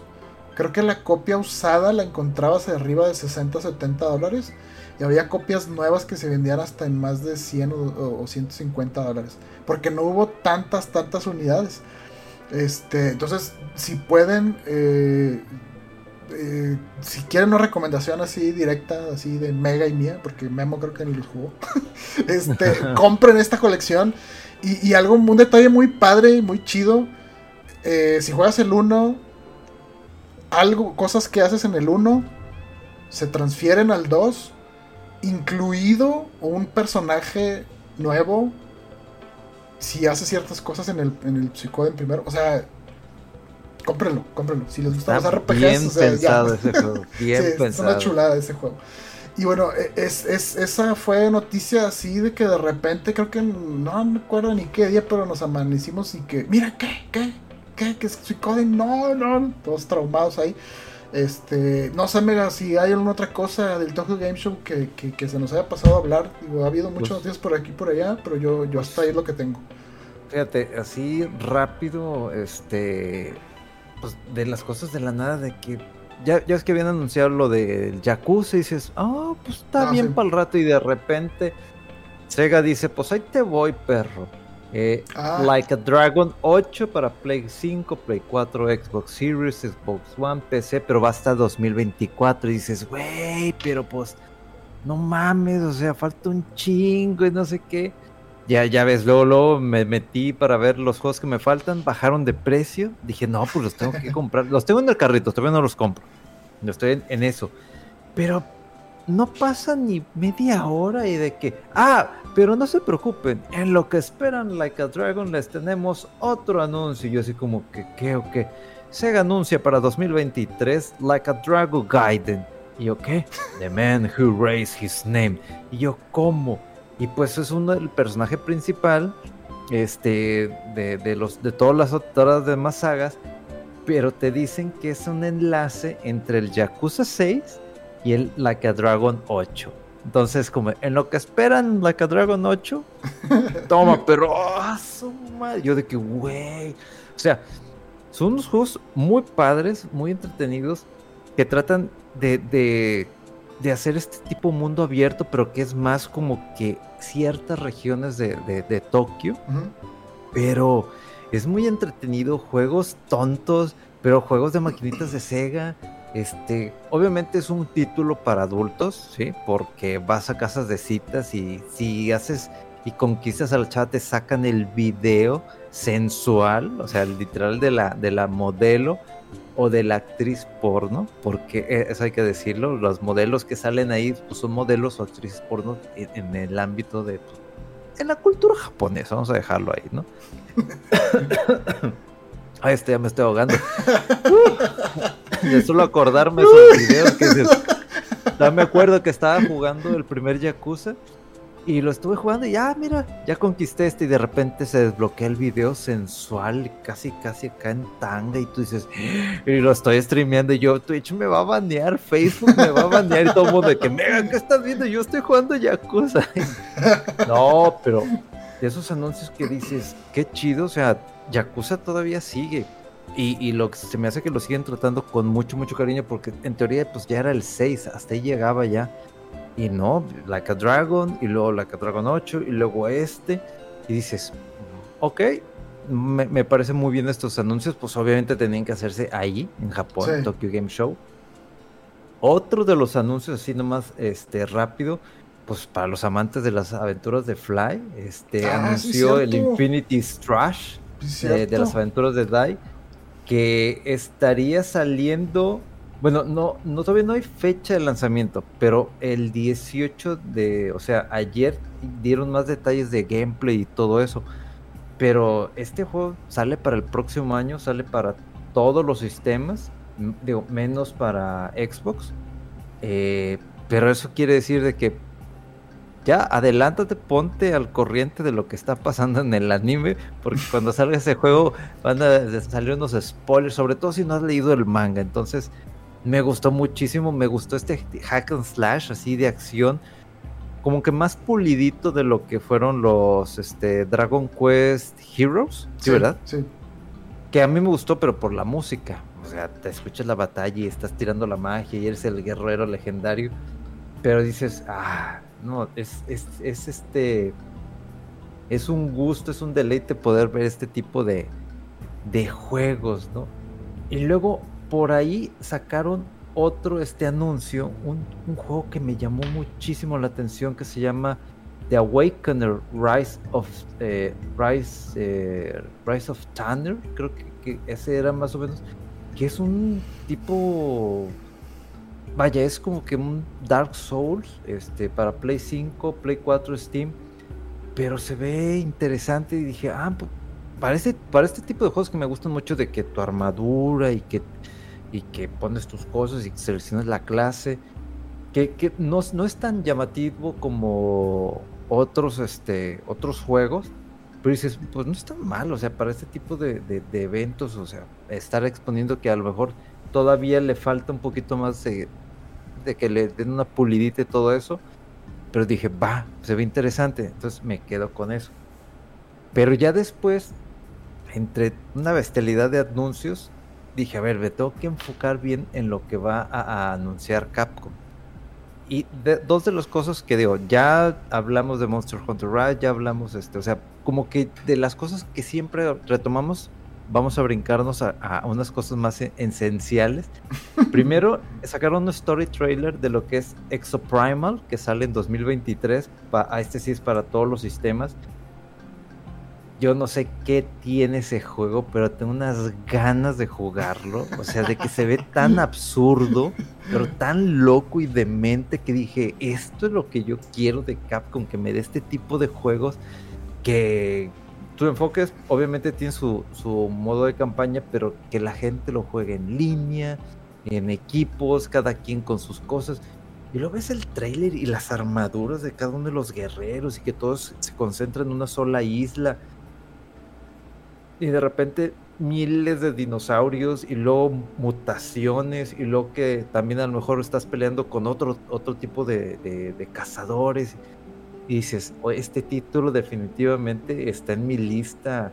creo que la copia usada la encontrabas arriba de 60, 70 dólares. Y había copias nuevas que se vendían hasta en más de 100 o, o 150 dólares. Porque no hubo tantas, tantas unidades. Este, entonces, si pueden, eh, eh, si quieren una recomendación así directa, así de Mega y mía, porque Memo creo que ni los jugó, [laughs] este, [laughs] compren esta colección. Y, algo, un detalle muy padre, muy chido. Eh, si juegas el 1, algo, cosas que haces en el 1 se transfieren al 2, incluido un personaje nuevo si hace ciertas cosas en el, en el Suicoden primero. O sea, cómprenlo, cómprenlo. Si les gusta los RPGs, bien o sea, pensado ya. ese juego, [laughs] bien Sí, pensado. Es una chulada ese juego. Y bueno, e- es, es- esa fue noticia así de que de repente, creo que no me acuerdo ni qué día, pero nos amanecimos y que, mira, ¿qué? ¿Qué? ¿Qué? ¿Que es Suicoden? No, no, todos traumados ahí. Este, no sé, Mega, si hay alguna otra cosa del Tokyo Game Show que, que- que se nos haya pasado a hablar. Digo, ha habido muchas Pues- noticias por aquí y por allá, pero yo, yo hasta ahí es lo que tengo. Fíjate, así rápido, este, pues de las cosas de la nada, de que ya, ya es que habían anunciado lo del Yakuza y dices, ah, pues está Ah, bien sí. para el rato y de repente Sega dice, pues ahí te voy, perro. Eh, Ah. Like a Dragon 8 para Play 5, Play 4, Xbox Series, Xbox One, PC, pero va hasta 2024 y dices, güey, pero pues no mames, o sea, falta un chingo y no sé qué. Ya, ya ves, luego, luego me metí para ver los juegos que me faltan, bajaron de precio. Dije, no, pues los tengo que [laughs] comprar. Los tengo en el carrito, todavía no los compro. Estoy en, en eso. Pero no pasa ni media hora y de que, ah, pero no se preocupen, en lo que esperan Like a Dragon les tenemos otro anuncio. Yo así como que, ¿qué o qué? Sega anuncia para 2023 Like a Dragon Gaiden. Y yo, ¿qué? The man who raised his name. Y yo, ¿cómo? Y pues es uno del personaje principal este de, de los de todas las otras demás sagas pero te dicen que es un enlace entre el Yakuza 6 y el Like a Dragon 8 entonces como en lo que esperan Like a Dragon 8 [laughs] toma pero ¡ah, su madre! yo de que güey o sea son unos juegos muy padres muy entretenidos que tratan de, de de hacer este tipo de mundo abierto, pero que es más como que ciertas regiones de, de- de Tokio. Pero es muy entretenido, juegos tontos, pero juegos de maquinitas de Sega. Este, obviamente es un título para adultos, ¿sí? Porque vas a casas de citas y si haces y conquistas al chat te sacan el video sensual, o sea, el literal de la, de la modelo o de la actriz porno, porque eh, eso hay que decirlo, los modelos que salen ahí pues, son modelos o actrices porno en, en el ámbito de, pues, en la cultura japonesa, vamos a dejarlo ahí, ¿no? Ay, [laughs] [coughs] este ya me estoy ahogando. [laughs] [laughs] de solo acordarme esos [laughs] videos que ya me acuerdo que estaba jugando el primer Yakuza y lo estuve jugando y ya, mira, ya conquisté este y de repente se desbloquea el video sensual, casi, casi acá en tanga y tú dices, y lo estoy streameando y yo, Twitch me va a banear, Facebook me va a banear y todo el mundo de que, mega, ¿qué estás viendo? Yo estoy jugando Yakuza. [laughs] no, pero de esos anuncios que dices, qué chido, o sea, Yakuza todavía sigue. Y, y lo que se me hace que lo siguen tratando con mucho, mucho cariño, porque en teoría, pues ya era el 6, hasta ahí llegaba ya. Y no, Like a Dragon, y luego Like a Dragon 8, y luego este. Y dices, ok, me, me parece muy bien estos anuncios, pues obviamente tenían que hacerse ahí, en Japón, Sí. Tokyo Game Show. Otro de los anuncios, así nomás, este, rápido, pues para los amantes de las aventuras de Fly, este, Ah, sí, anunció el cierto. Infinity Strash Sí, de, de cierto. las aventuras de Dai, que estaría saliendo, bueno, no, no todavía no hay fecha de lanzamiento, pero el 18 de, o sea, ayer dieron más detalles de gameplay y todo eso, pero este juego sale para el próximo año, sale para todos los sistemas, digo, menos para Xbox, eh, pero eso quiere decir de que ya adelántate, ponte al corriente de lo que está pasando en el anime, porque [laughs] cuando salga ese juego van a salir unos spoilers, sobre todo si no has leído el manga. Entonces, me gustó muchísimo, me gustó este hack and slash así de acción, como que más pulidito de lo que fueron los este, Dragon Quest Heroes, ¿sí, verdad? Sí. que a mí me gustó, pero por la música. O sea, te escuchas la batalla y estás tirando la magia y eres el guerrero legendario. Pero dices, ah, no, es, es, es este. Es un gusto, es un deleite poder ver este tipo de, de juegos, ¿no? Y luego por ahí sacaron otro este anuncio, un, un juego que me llamó muchísimo la atención que se llama The Awakener Rise of eh, Rise, eh, Rise of Tanner, creo que ese era más o menos. que es un tipo vaya, es como que un Dark Souls este, para Play 5, Play 4, Steam. Pero se ve interesante y dije, ah, pues, para, este, para este tipo de juegos que me gustan mucho de que tu armadura y que, y que pones tus cosas y seleccionas la clase, que, que no, no, es tan llamativo como otros, este, otros juegos, pero dices, pues no es tan mal, o sea, para este tipo de, de eventos, o sea, estar exponiendo que a lo mejor todavía le falta un poquito más de, de que le den una pulidita y todo eso. Pero dije, va, se ve interesante. Entonces me quedo con eso. Pero ya después, entre una bestialidad de anuncios, dije, a ver, me tengo que enfocar bien en lo que va a, anunciar Capcom. Y dos de las cosas que digo, ya hablamos de Monster Hunter Rise, ya hablamos, este, o sea, como que de las cosas que siempre retomamos, vamos a brincarnos a, unas cosas más e, esenciales. Primero, [laughs] sacaron un story trailer de lo que es Exoprimal, que sale en 2023. a este sí es para todos los sistemas. Yo no sé qué tiene ese juego, pero tengo unas ganas de jugarlo. O sea, de que se ve tan [laughs] absurdo, pero tan loco y demente que dije, esto es lo que yo quiero de Capcom, que me dé este tipo de juegos que, tu enfoque obviamente tiene su, modo de campaña, pero que la gente lo juegue en línea, en equipos, cada quien con sus cosas. Y luego ves el trailer y las armaduras de cada uno de los guerreros y que todos se concentran en una sola isla. Y de repente miles de dinosaurios y luego mutaciones y luego que también a lo mejor estás peleando con otro, otro tipo de, de cazadores y dices, este título definitivamente está en mi lista,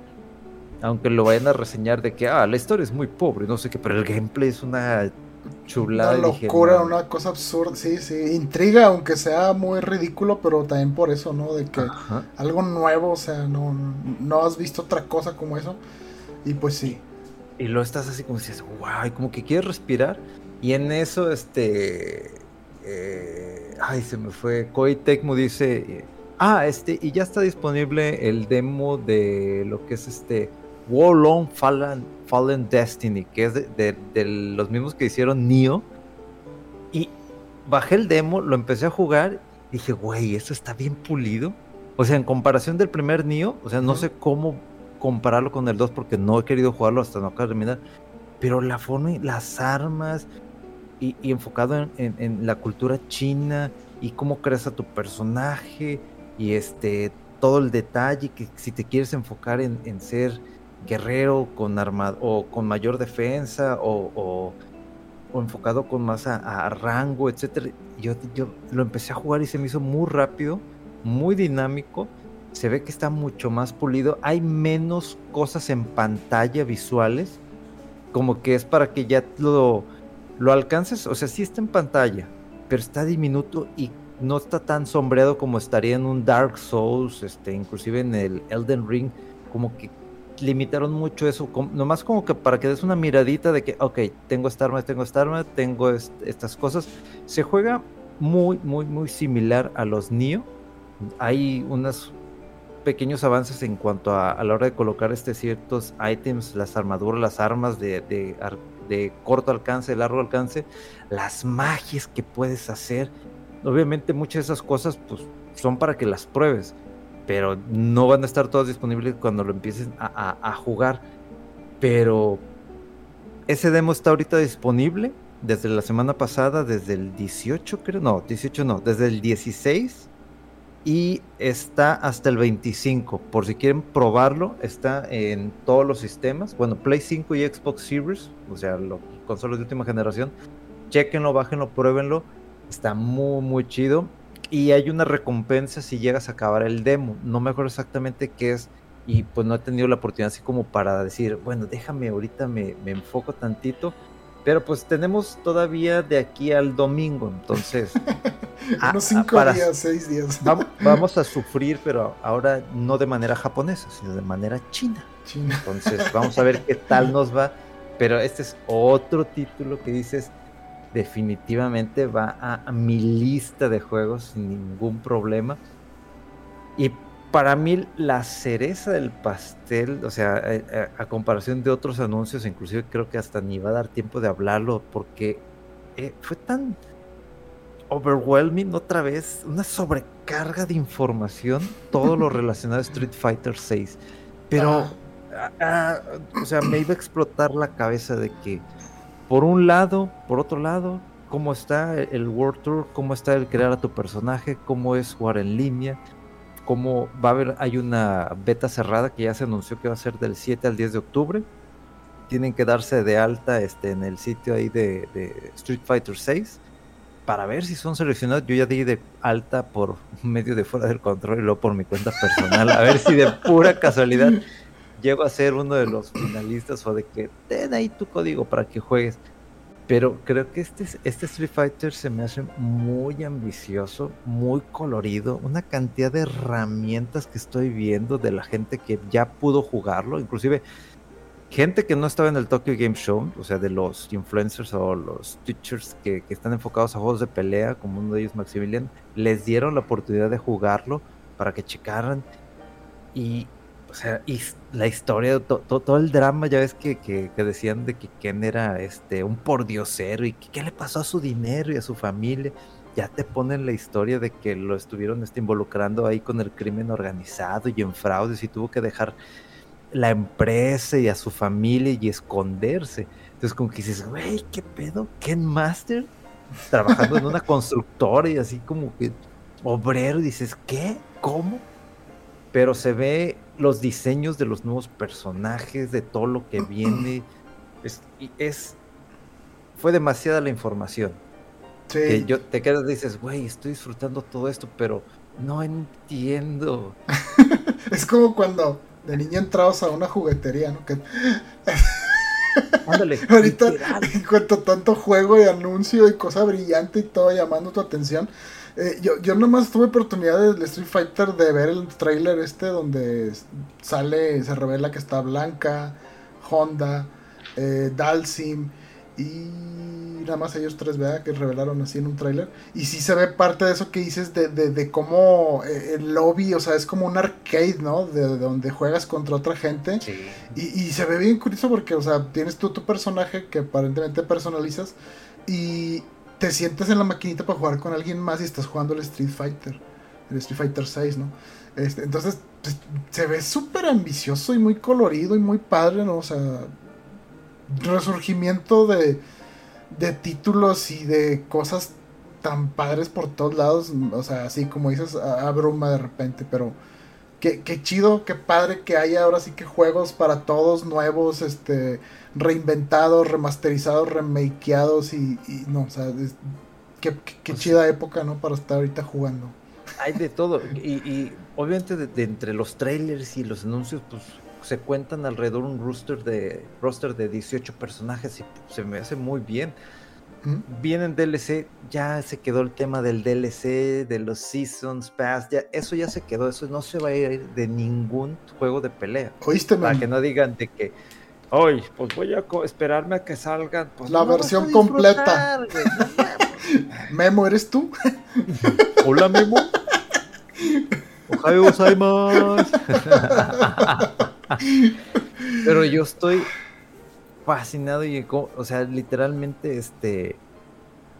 aunque lo vayan a reseñar de que, ah, la historia es muy pobre, no sé qué, pero el gameplay es una chulada. Una locura, una cosa absurda, sí, sí, intriga, aunque sea muy ridículo, pero también por eso, ¿no? De que algo nuevo, o sea, no, no has visto otra cosa como eso, y pues sí. Y lo estás así como dices, wow, como que quieres respirar, y en eso, este... Eh, ay, se me fue. Koei Tecmo dice, ah, este, y ya está disponible el demo de lo que es este Warlong Fallen, Fallen Destiny, que es de, los mismos que hicieron Nioh. Y bajé el demo, lo empecé a jugar y dije, güey, esto está bien pulido. O sea, en comparación del primer Nioh, o sea, no sé cómo compararlo con el 2 porque no he querido jugarlo hasta no terminar. Pero la forma y las armas, y, enfocado en, la cultura china y cómo creas a tu personaje y este todo el detalle que si te quieres enfocar en, ser guerrero con o con mayor defensa o, enfocado con más a, rango, etcétera. Yo, yo lo empecé a jugar y se me hizo muy rápido, muy dinámico. Se ve que está mucho más pulido. Hay menos cosas en pantalla visuales. Como que es para que ya lo, lo alcances, o sea, sí está en pantalla, pero está diminuto y no está tan sombreado como estaría en un Dark Souls, este, inclusive en el Elden Ring, como que limitaron mucho eso, nomás como que para que des una miradita de que, ok, tengo esta arma, tengo esta arma, tengo estas cosas. Se juega muy, muy, muy similar a los Nio. Hay unos pequeños avances en cuanto a, la hora de colocar este ciertos items, las armaduras, las armas de, de, de corto alcance, de largo alcance, las magias que puedes hacer. Obviamente muchas de esas cosas pues son para que las pruebes, pero no van a estar todas disponibles cuando lo empieces a, jugar. Pero ese demo está ahorita disponible desde la semana pasada, desde el 18 creo, no, 18 no, desde el 16 y está hasta el 25. Por si quieren probarlo, está en todos los sistemas. Bueno, Play 5 y Xbox Series, o sea, los consolas de última generación. Chequenlo, bájenlo, pruébenlo. Está muy, muy chido. Y hay una recompensa si llegas a acabar el demo. No me acuerdo exactamente qué es. Y pues no he tenido la oportunidad así como para decir, bueno, déjame ahorita me, me enfoco tantito pero pues tenemos todavía de aquí al domingo, entonces. [laughs] Unos cinco días, seis días. [laughs] Vamos, a sufrir, pero ahora no de manera japonesa, sino de manera china. China. Entonces, vamos a ver qué tal nos va. Pero este es otro título que dices, definitivamente va a, mi lista de juegos sin ningún problema. Y para mí la cereza del pastel, o sea, a, comparación de otros anuncios, inclusive creo que hasta ni va a dar tiempo de hablarlo porque eh, fue tan overwhelming otra vez, una sobrecarga de información, todo lo [laughs] relacionado a Street Fighter 6. Pero, ah. Ah, o sea, me iba a explotar la cabeza de que, por un lado, por otro lado, cómo está el World Tour, cómo está el crear a tu personaje, cómo es jugar en línea, cómo va a haber, hay una beta cerrada que ya se anunció que va a ser del 7 al 10 de octubre. Tienen que darse de alta este, en el sitio ahí de, Street Fighter 6 para ver si son seleccionados. Yo ya di de alta por medio de fuera del control y luego por mi cuenta personal. A ver si de pura casualidad llego a ser uno de los finalistas o de que ten ahí tu código para que juegues. Pero creo que este, este Street Fighter se me hace muy ambicioso, muy colorido, una cantidad de herramientas que estoy viendo de la gente que ya pudo jugarlo, inclusive gente que no estaba en el Tokyo Game Show, o sea, de los influencers o los teachers que, están enfocados a juegos de pelea, como uno de ellos Maximilian, les dieron la oportunidad de jugarlo para que checaran. Y, o sea, y la historia, todo el drama, ya ves que, que, decían de que Ken era este, un pordiosero y que, qué le pasó a su dinero y a su familia. Ya te ponen la historia de que lo estuvieron este, involucrando ahí con el crimen organizado y en fraudes y tuvo que dejar la empresa y a su familia y esconderse. Entonces, como que dices, güey, ¿qué pedo? Ken Master trabajando en una [laughs] constructora y así como que obrero. Y dices, ¿qué? ¿Cómo? Pero se ve los diseños de los nuevos personajes, de todo lo que [clears throat] viene. Es, es fue demasiada la información. Sí. Que yo te quedas y dices, güey, estoy disfrutando todo esto, pero no entiendo. [laughs] es como cuando de niño entrados a una juguetería, ¿no? Que... [laughs] Ándale, Ahorita, en cuanto tanto juego y anuncio y cosa brillante y todo llamando tu atención, eh, yo, yo nomás tuve oportunidad del Street Fighter de ver el trailer este donde sale, se revela que está Blanca, Honda, eh, Dalsim y nada más ellos tres, ¿verdad? Que revelaron así en un tráiler. Y sí se ve parte de eso que dices de, de, cómo eh, el lobby, o sea, es como un arcade, ¿no? De, donde juegas contra otra gente. Y, y, se ve bien curioso porque, o sea, tienes tú tu personaje que aparentemente personalizas y te sientes en la maquinita para jugar con alguien más y estás jugando el Street Fighter. El Street Fighter 6, ¿no? Este, entonces, pues, se ve súper ambicioso y muy colorido y muy padre, ¿no? O sea, resurgimiento de de títulos y de cosas tan padres por todos lados. O sea, así como dices, abruma de repente, pero qué, chido, qué padre que haya ahora sí que juegos para todos nuevos, este, reinventados, remasterizados, remakeados y, no, o sea, qué, pues chida época, ¿no? Para estar ahorita jugando. Hay de todo, y, obviamente de, entre los trailers y los anuncios, pues se cuentan alrededor un roster de roster de 18 personajes y se me hace muy bien. Vienen DLC, ya se quedó el tema del DLC, de los Seasons Pass, ya, eso ya se quedó, eso no se va a ir de ningún juego de pelea. ¿Oíste, Para que no digan de que, hoy, pues voy a esperarme a que salgan. Pues la versión completa. [laughs] Memo, ¿eres tú? [laughs] Hola, Memo. Ohio gozaimasu. [laughs] Pero yo estoy fascinado y, o sea, literalmente, este,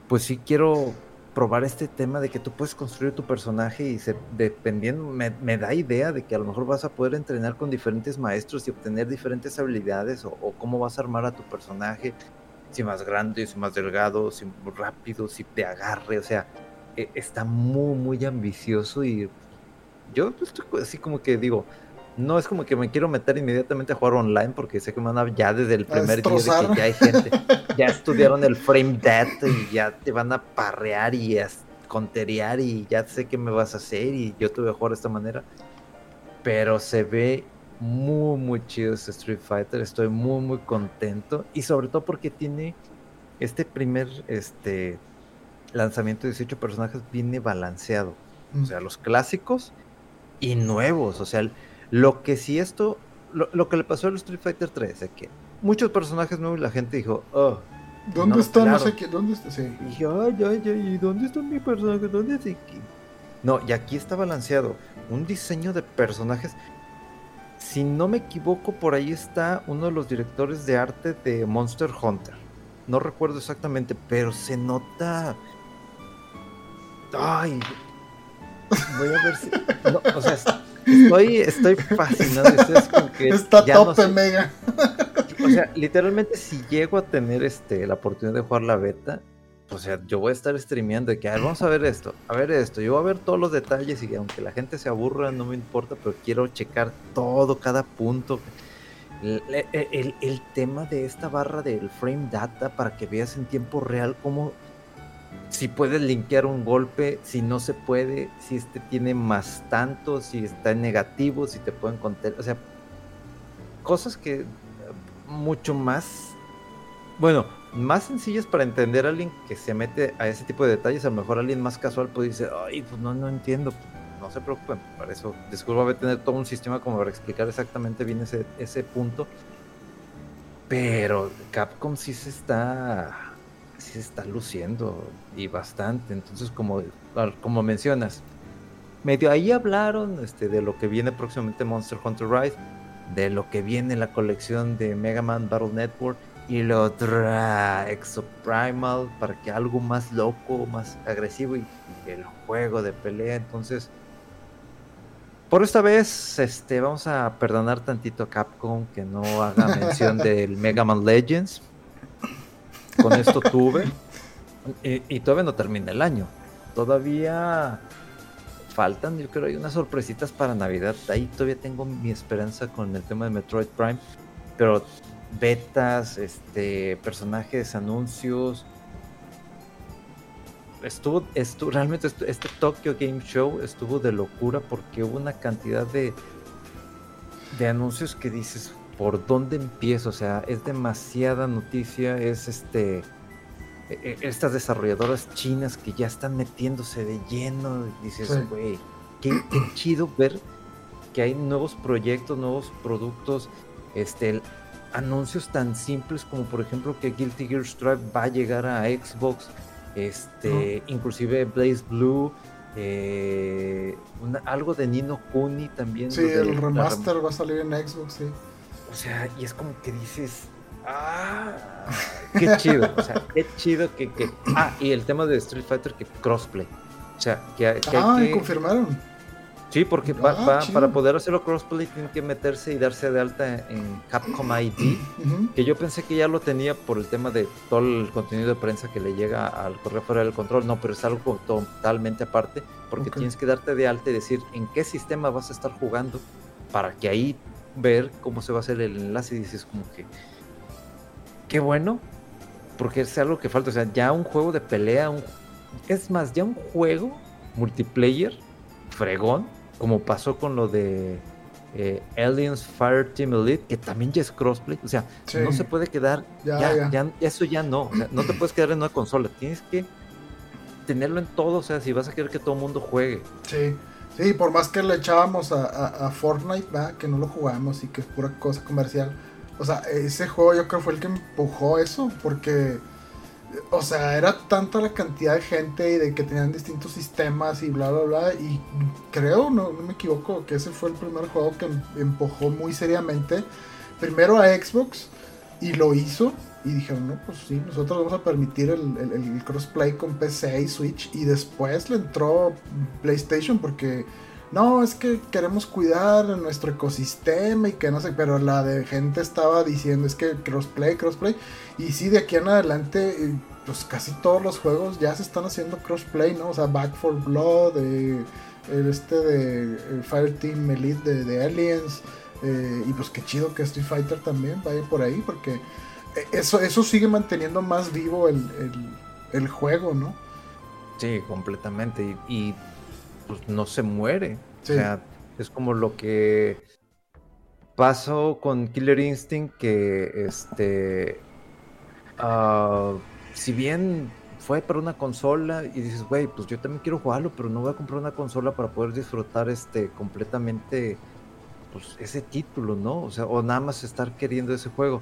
pues sí quiero probar este tema de que tú puedes construir tu personaje y se, dependiendo, me, da idea de que a lo mejor vas a poder entrenar con diferentes maestros y obtener diferentes habilidades o, cómo vas a armar a tu personaje, si más grande, si más delgado, si rápido, si te agarre, o sea, e, está muy, muy ambicioso y yo estoy así como que digo, no es como que me quiero meter inmediatamente a jugar online porque sé que me van a ya desde el primer día de que ya hay gente, [laughs] ya estudiaron el frame death y ya te van a parrear y a conterear y ya sé qué me vas a hacer y yo te voy a jugar de esta manera. Pero se ve muy muy chido este Street Fighter, estoy muy muy contento. Y sobre todo porque tiene este primer este lanzamiento de 18 personajes viene balanceado, o sea, los clásicos y nuevos, o sea, lo que sí esto, lo, que le pasó al Street Fighter 3 es que muchos personajes nuevos y la gente dijo, oh. ¿Dónde está? No sé qué, ¿dónde está? Sí. Y yo, ay, ay, ay, ¿y dónde está mi personaje? ¿Dónde está? No, y aquí está balanceado. Un diseño de personajes. Si no me equivoco, por ahí está uno de los directores de arte de Monster Hunter. No recuerdo exactamente, pero se nota. Ay. Voy a ver si. o sea, estoy, estoy fascinado. está tope mega. O sea, literalmente, si llego a tener este la oportunidad de jugar la beta, o sea, yo voy a estar streameando de que, a ver, vamos a ver esto, a ver esto, yo voy a ver todos los detalles y aunque la gente se aburra, no me importa, pero quiero checar todo, cada punto. El, tema de esta barra del frame data para que veas en tiempo real cómo si puedes linkear un golpe, si no se puede, si este tiene más tanto, si está en negativo, si te pueden contar, o sea, cosas que mucho más, bueno, más sencillas para entender a alguien que se mete a ese tipo de detalles. A lo mejor alguien más casual puede decir, ay, pues no, no entiendo. No se preocupen, para eso Disculpa, voy a tener todo un sistema como para explicar exactamente bien ese, ese punto. Pero Capcom sí se está, sí se está luciendo y bastante. Entonces, como, como mencionas, medio ahí hablaron este, de lo que viene próximamente Monster Hunter Rise, de lo que viene la colección de Mega Man Battle Network y lo otra Exoprimal para que algo más loco, más agresivo y, el juego de pelea. Entonces, por esta vez, este, vamos a perdonar tantito a Capcom que no haga mención [laughs] del Mega Man Legends. Con esto tuve. Y, todavía no termina el año. Todavía faltan, yo creo, hay unas sorpresitas para Navidad. Ahí todavía tengo mi esperanza con el tema de Metroid Prime. Pero betas, este, personajes, anuncios. Estuvo, estuvo realmente este Tokyo Game Show estuvo de locura porque hubo una cantidad de, de anuncios que dices, ¿por dónde empiezo? O sea, es demasiada noticia, es este e, e, estas desarrolladoras chinas que ya están metiéndose de lleno, dices, güey, qué, qué, chido ver que hay nuevos proyectos, nuevos productos, este, anuncios tan simples como por ejemplo que Guilty Gear Strive va a llegar a Xbox, este, inclusive Blaze Blue, eh, algo de Nino Kuni también. Sí, el remaster va a salir en Xbox, sí. O sea, y es como que dices, ah, qué chido, o sea, qué chido que, que, ah, y el tema de Street Fighter que crossplay. O sea, que, que ah, hay que... confirmaron. Sí, porque ah, para poder hacerlo crossplay tienen que meterse y darse de alta en Capcom ID, que yo pensé que ya lo tenía por el tema de todo el contenido de prensa que le llega al correo fuera del control. No, pero es algo totalmente aparte, porque tienes que darte de alta y decir en qué sistema vas a estar jugando para que ahí ver cómo se va a hacer el enlace y dices como que qué bueno, porque es algo que falta, o sea, ya un juego de pelea, es más, ya un juego multiplayer fregón como pasó con lo de eh, Aliens Fire Team Elite, que también ya es crossplay. O sea, no se puede quedar. Ya, ya, eso ya no. no te puedes quedar en una consola. Tienes que tenerlo en todo. O sea, si vas a querer que todo el mundo juegue. Sí. Sí, por más que le echábamos a, Fortnite, que no lo jugamos y que es pura cosa comercial. O sea, ese juego yo creo fue el que empujó eso, porque o sea, era tanta la cantidad de gente y de que tenían distintos sistemas y bla, bla, bla. Y creo, no, me equivoco, que ese fue el primer juego que em, empujó muy seriamente. Primero a Xbox y lo hizo. Y dijeron, no, pues sí, nosotros vamos a permitir el, crossplay con PC y Switch. Y después le entró PlayStation porque no, es que queremos cuidar nuestro ecosistema y que no sé, pero la de gente estaba diciendo es que crossplay, crossplay. Y sí, de aquí en adelante, eh, pues casi todos los juegos ya se están haciendo crossplay, ¿no? O sea, Back for Blood, eh, el este de Fire Fireteam Elite de, Aliens. Eh, y pues qué chido que Street Fighter también vaya por ahí, porque eso, eso sigue manteniendo más vivo el, juego, ¿no? Sí, completamente. y pues, no se muere. O sea, es como lo que pasó con Killer Instinct, que este, uh, si bien fue para una consola y dices, güey, pues yo también quiero jugarlo, pero no voy a comprar una consola para poder disfrutar este completamente pues ese título, ¿no? O sea, o nada más estar queriendo ese juego.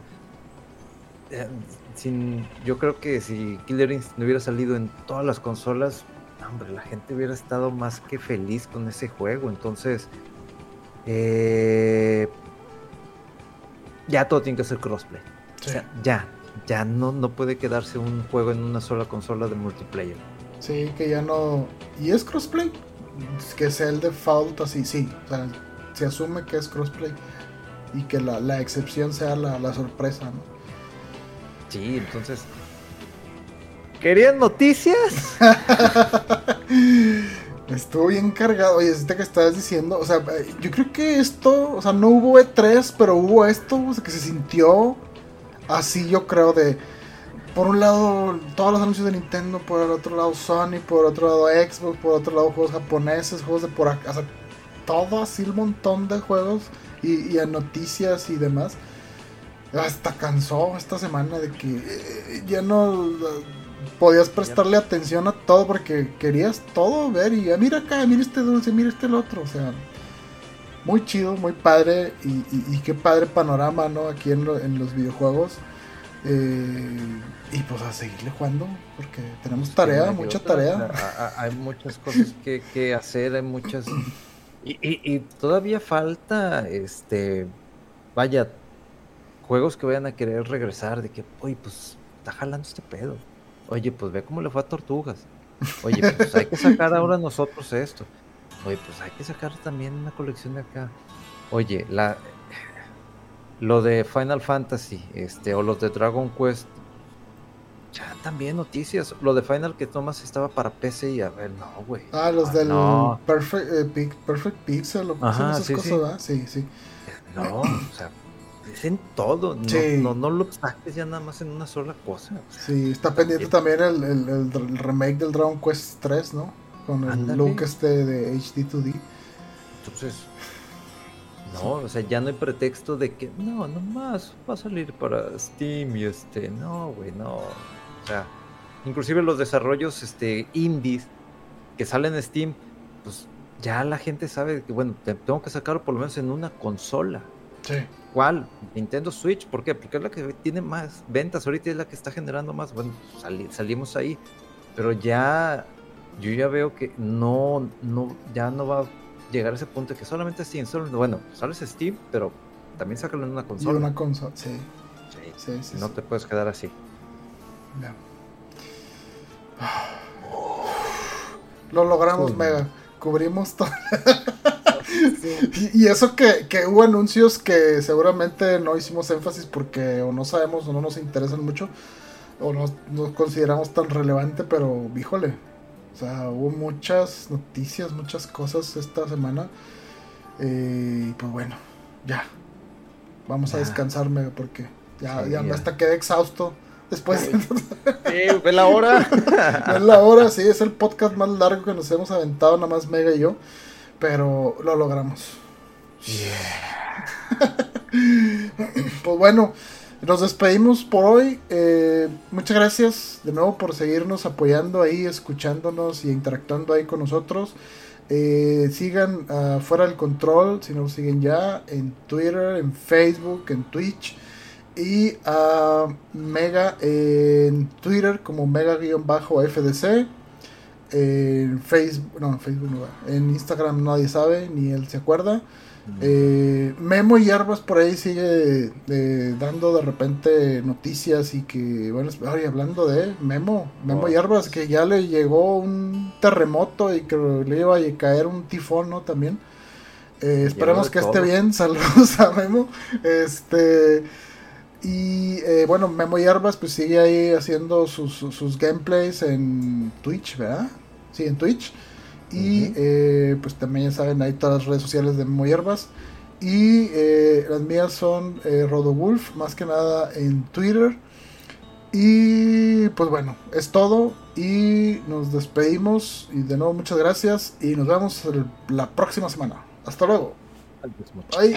Eh, sin, yo creo que si Killer Instinct no hubiera salido en todas las consolas, hombre, la gente hubiera estado más que feliz con ese juego. Entonces, eh, ya todo tiene que ser crossplay. O sea, ya, ya no, no puede quedarse un juego en una sola consola de multiplayer. Sí, que ya no. ¿Y es crossplay? Que sea el default así, sí. O sea, se asume que es crossplay y que la, la excepción sea la, la sorpresa, ¿no? Sí, entonces. ¿Querían noticias? [laughs] Estuvo bien cargado. Oye, este que estabas diciendo, o sea, yo creo que esto, o sea, no hubo E3, pero hubo esto, o sea, que se sintió así, yo creo, de. Por un lado, todos los anuncios de Nintendo, por el otro lado, Sony, por otro lado, Xbox, por otro lado, juegos japoneses, juegos de por acá, o sea, todo así, un montón de juegos y, y a noticias y demás. Hasta cansó esta semana de que eh, ya no eh, podías prestarle atención a todo porque querías todo ver y ah, mira acá, mira este dulce, mira este el otro, o sea, muy chido, muy padre y, y- y qué padre panorama, ¿no? Aquí en, lo- en los videojuegos. Eh, y pues a seguirle jugando porque tenemos tarea, mucha otra, tarea. a- a- hay muchas cosas que, que hacer, hay muchas. Y, y- y todavía falta, este. Vaya, juegos que vayan a querer regresar. De que, oye, pues está jalando este pedo. Oye, pues ve cómo le fue a Tortugas. Oye, pues hay que sacar ahora nosotros esto. Oye, pues hay que sacar también una colección de acá. Oye, la. Lo de Final Fantasy, este, o los de Dragon Quest, ya también noticias. Lo de Final que Thomas estaba para PC y a ver, no, güey. Ah, los del No, Perfect, eh, Perfect Pixel o Ajá, esas sí, cosas, sí. ¿verdad? Sí, sí. no, o sea, es en todo. No, Sí. no, no lo saques ya nada más en una sola cosa. Sí, está pendiente también el, el- remake del Dragon Quest 3, ¿no? Con el Ándale. look este de HD2D. Entonces, no, o sea, ya no hay pretexto de que no, nomás va a salir para Steam y este, no, güey, no. O sea, inclusive los desarrollos este indies que salen en Steam, pues ya la gente sabe que bueno, te- tengo que sacarlo por lo menos en una consola. Sí. ¿Cuál? Nintendo Switch, ¿por qué? Porque es la que tiene más ventas, ahorita es la que está generando más. Bueno, sali- salimos ahí, pero ya yo ya veo que no, no, ya no va a llegar a ese punto de que solamente Steam, solo, bueno, sales Steam, pero también sácalo en una consola. una consola, sí. Sí, Sí, sí, no sí. te puedes quedar así. Ya. Lo logramos, Sí. Mega. Cubrimos todo. [laughs] y, y eso que, que hubo anuncios que seguramente no hicimos énfasis porque o no sabemos o no nos interesan mucho o no nos consideramos tan relevante, pero híjole. O sea, hubo muchas noticias, muchas cosas esta semana. Eh, y pues bueno, ya. Vamos a Ya. descansar, Mega, porque ya, Sí, ya ya. hasta quedé exhausto. Después Sí, [laughs] ve la hora. [laughs] es la hora, sí, es el podcast más largo que nos hemos aventado, nada más Mega y yo. Pero lo logramos. [laughs] pues bueno, nos despedimos por hoy. Eh, muchas gracias de nuevo por seguirnos apoyando ahí, escuchándonos y interactuando ahí con nosotros. Eh, sigan fuera del control, si no lo siguen ya, en Twitter, en Facebook, en Twitch. Y a Mega en Twitter como Mega-FDC. En Facebook, no, en Facebook no va. En Instagram nadie sabe, ni él se acuerda. Eh, Memo Hierbas por ahí sigue eh, dando de repente noticias y que, bueno, oye, hablando de Memo, Memo Oh. Hierbas, que ya le llegó un terremoto y que le iba a caer un tifón, ¿no? También. Eh, esperemos que esté bien, [laughs] saludos a Memo. Este. Y eh, bueno, Memo Hierbas pues sigue ahí haciendo sus, sus- sus gameplays en Twitch, ¿verdad? Sí, en Twitch. Y eh, pues también ya saben ahí todas las redes sociales de Memo Hierbas. Y eh, las mías son eh, Rodowulf, más que nada en Twitter. Y pues bueno, es todo. Y nos despedimos. Y de nuevo muchas gracias. Y nos vemos el- la próxima semana. Hasta luego. Bye.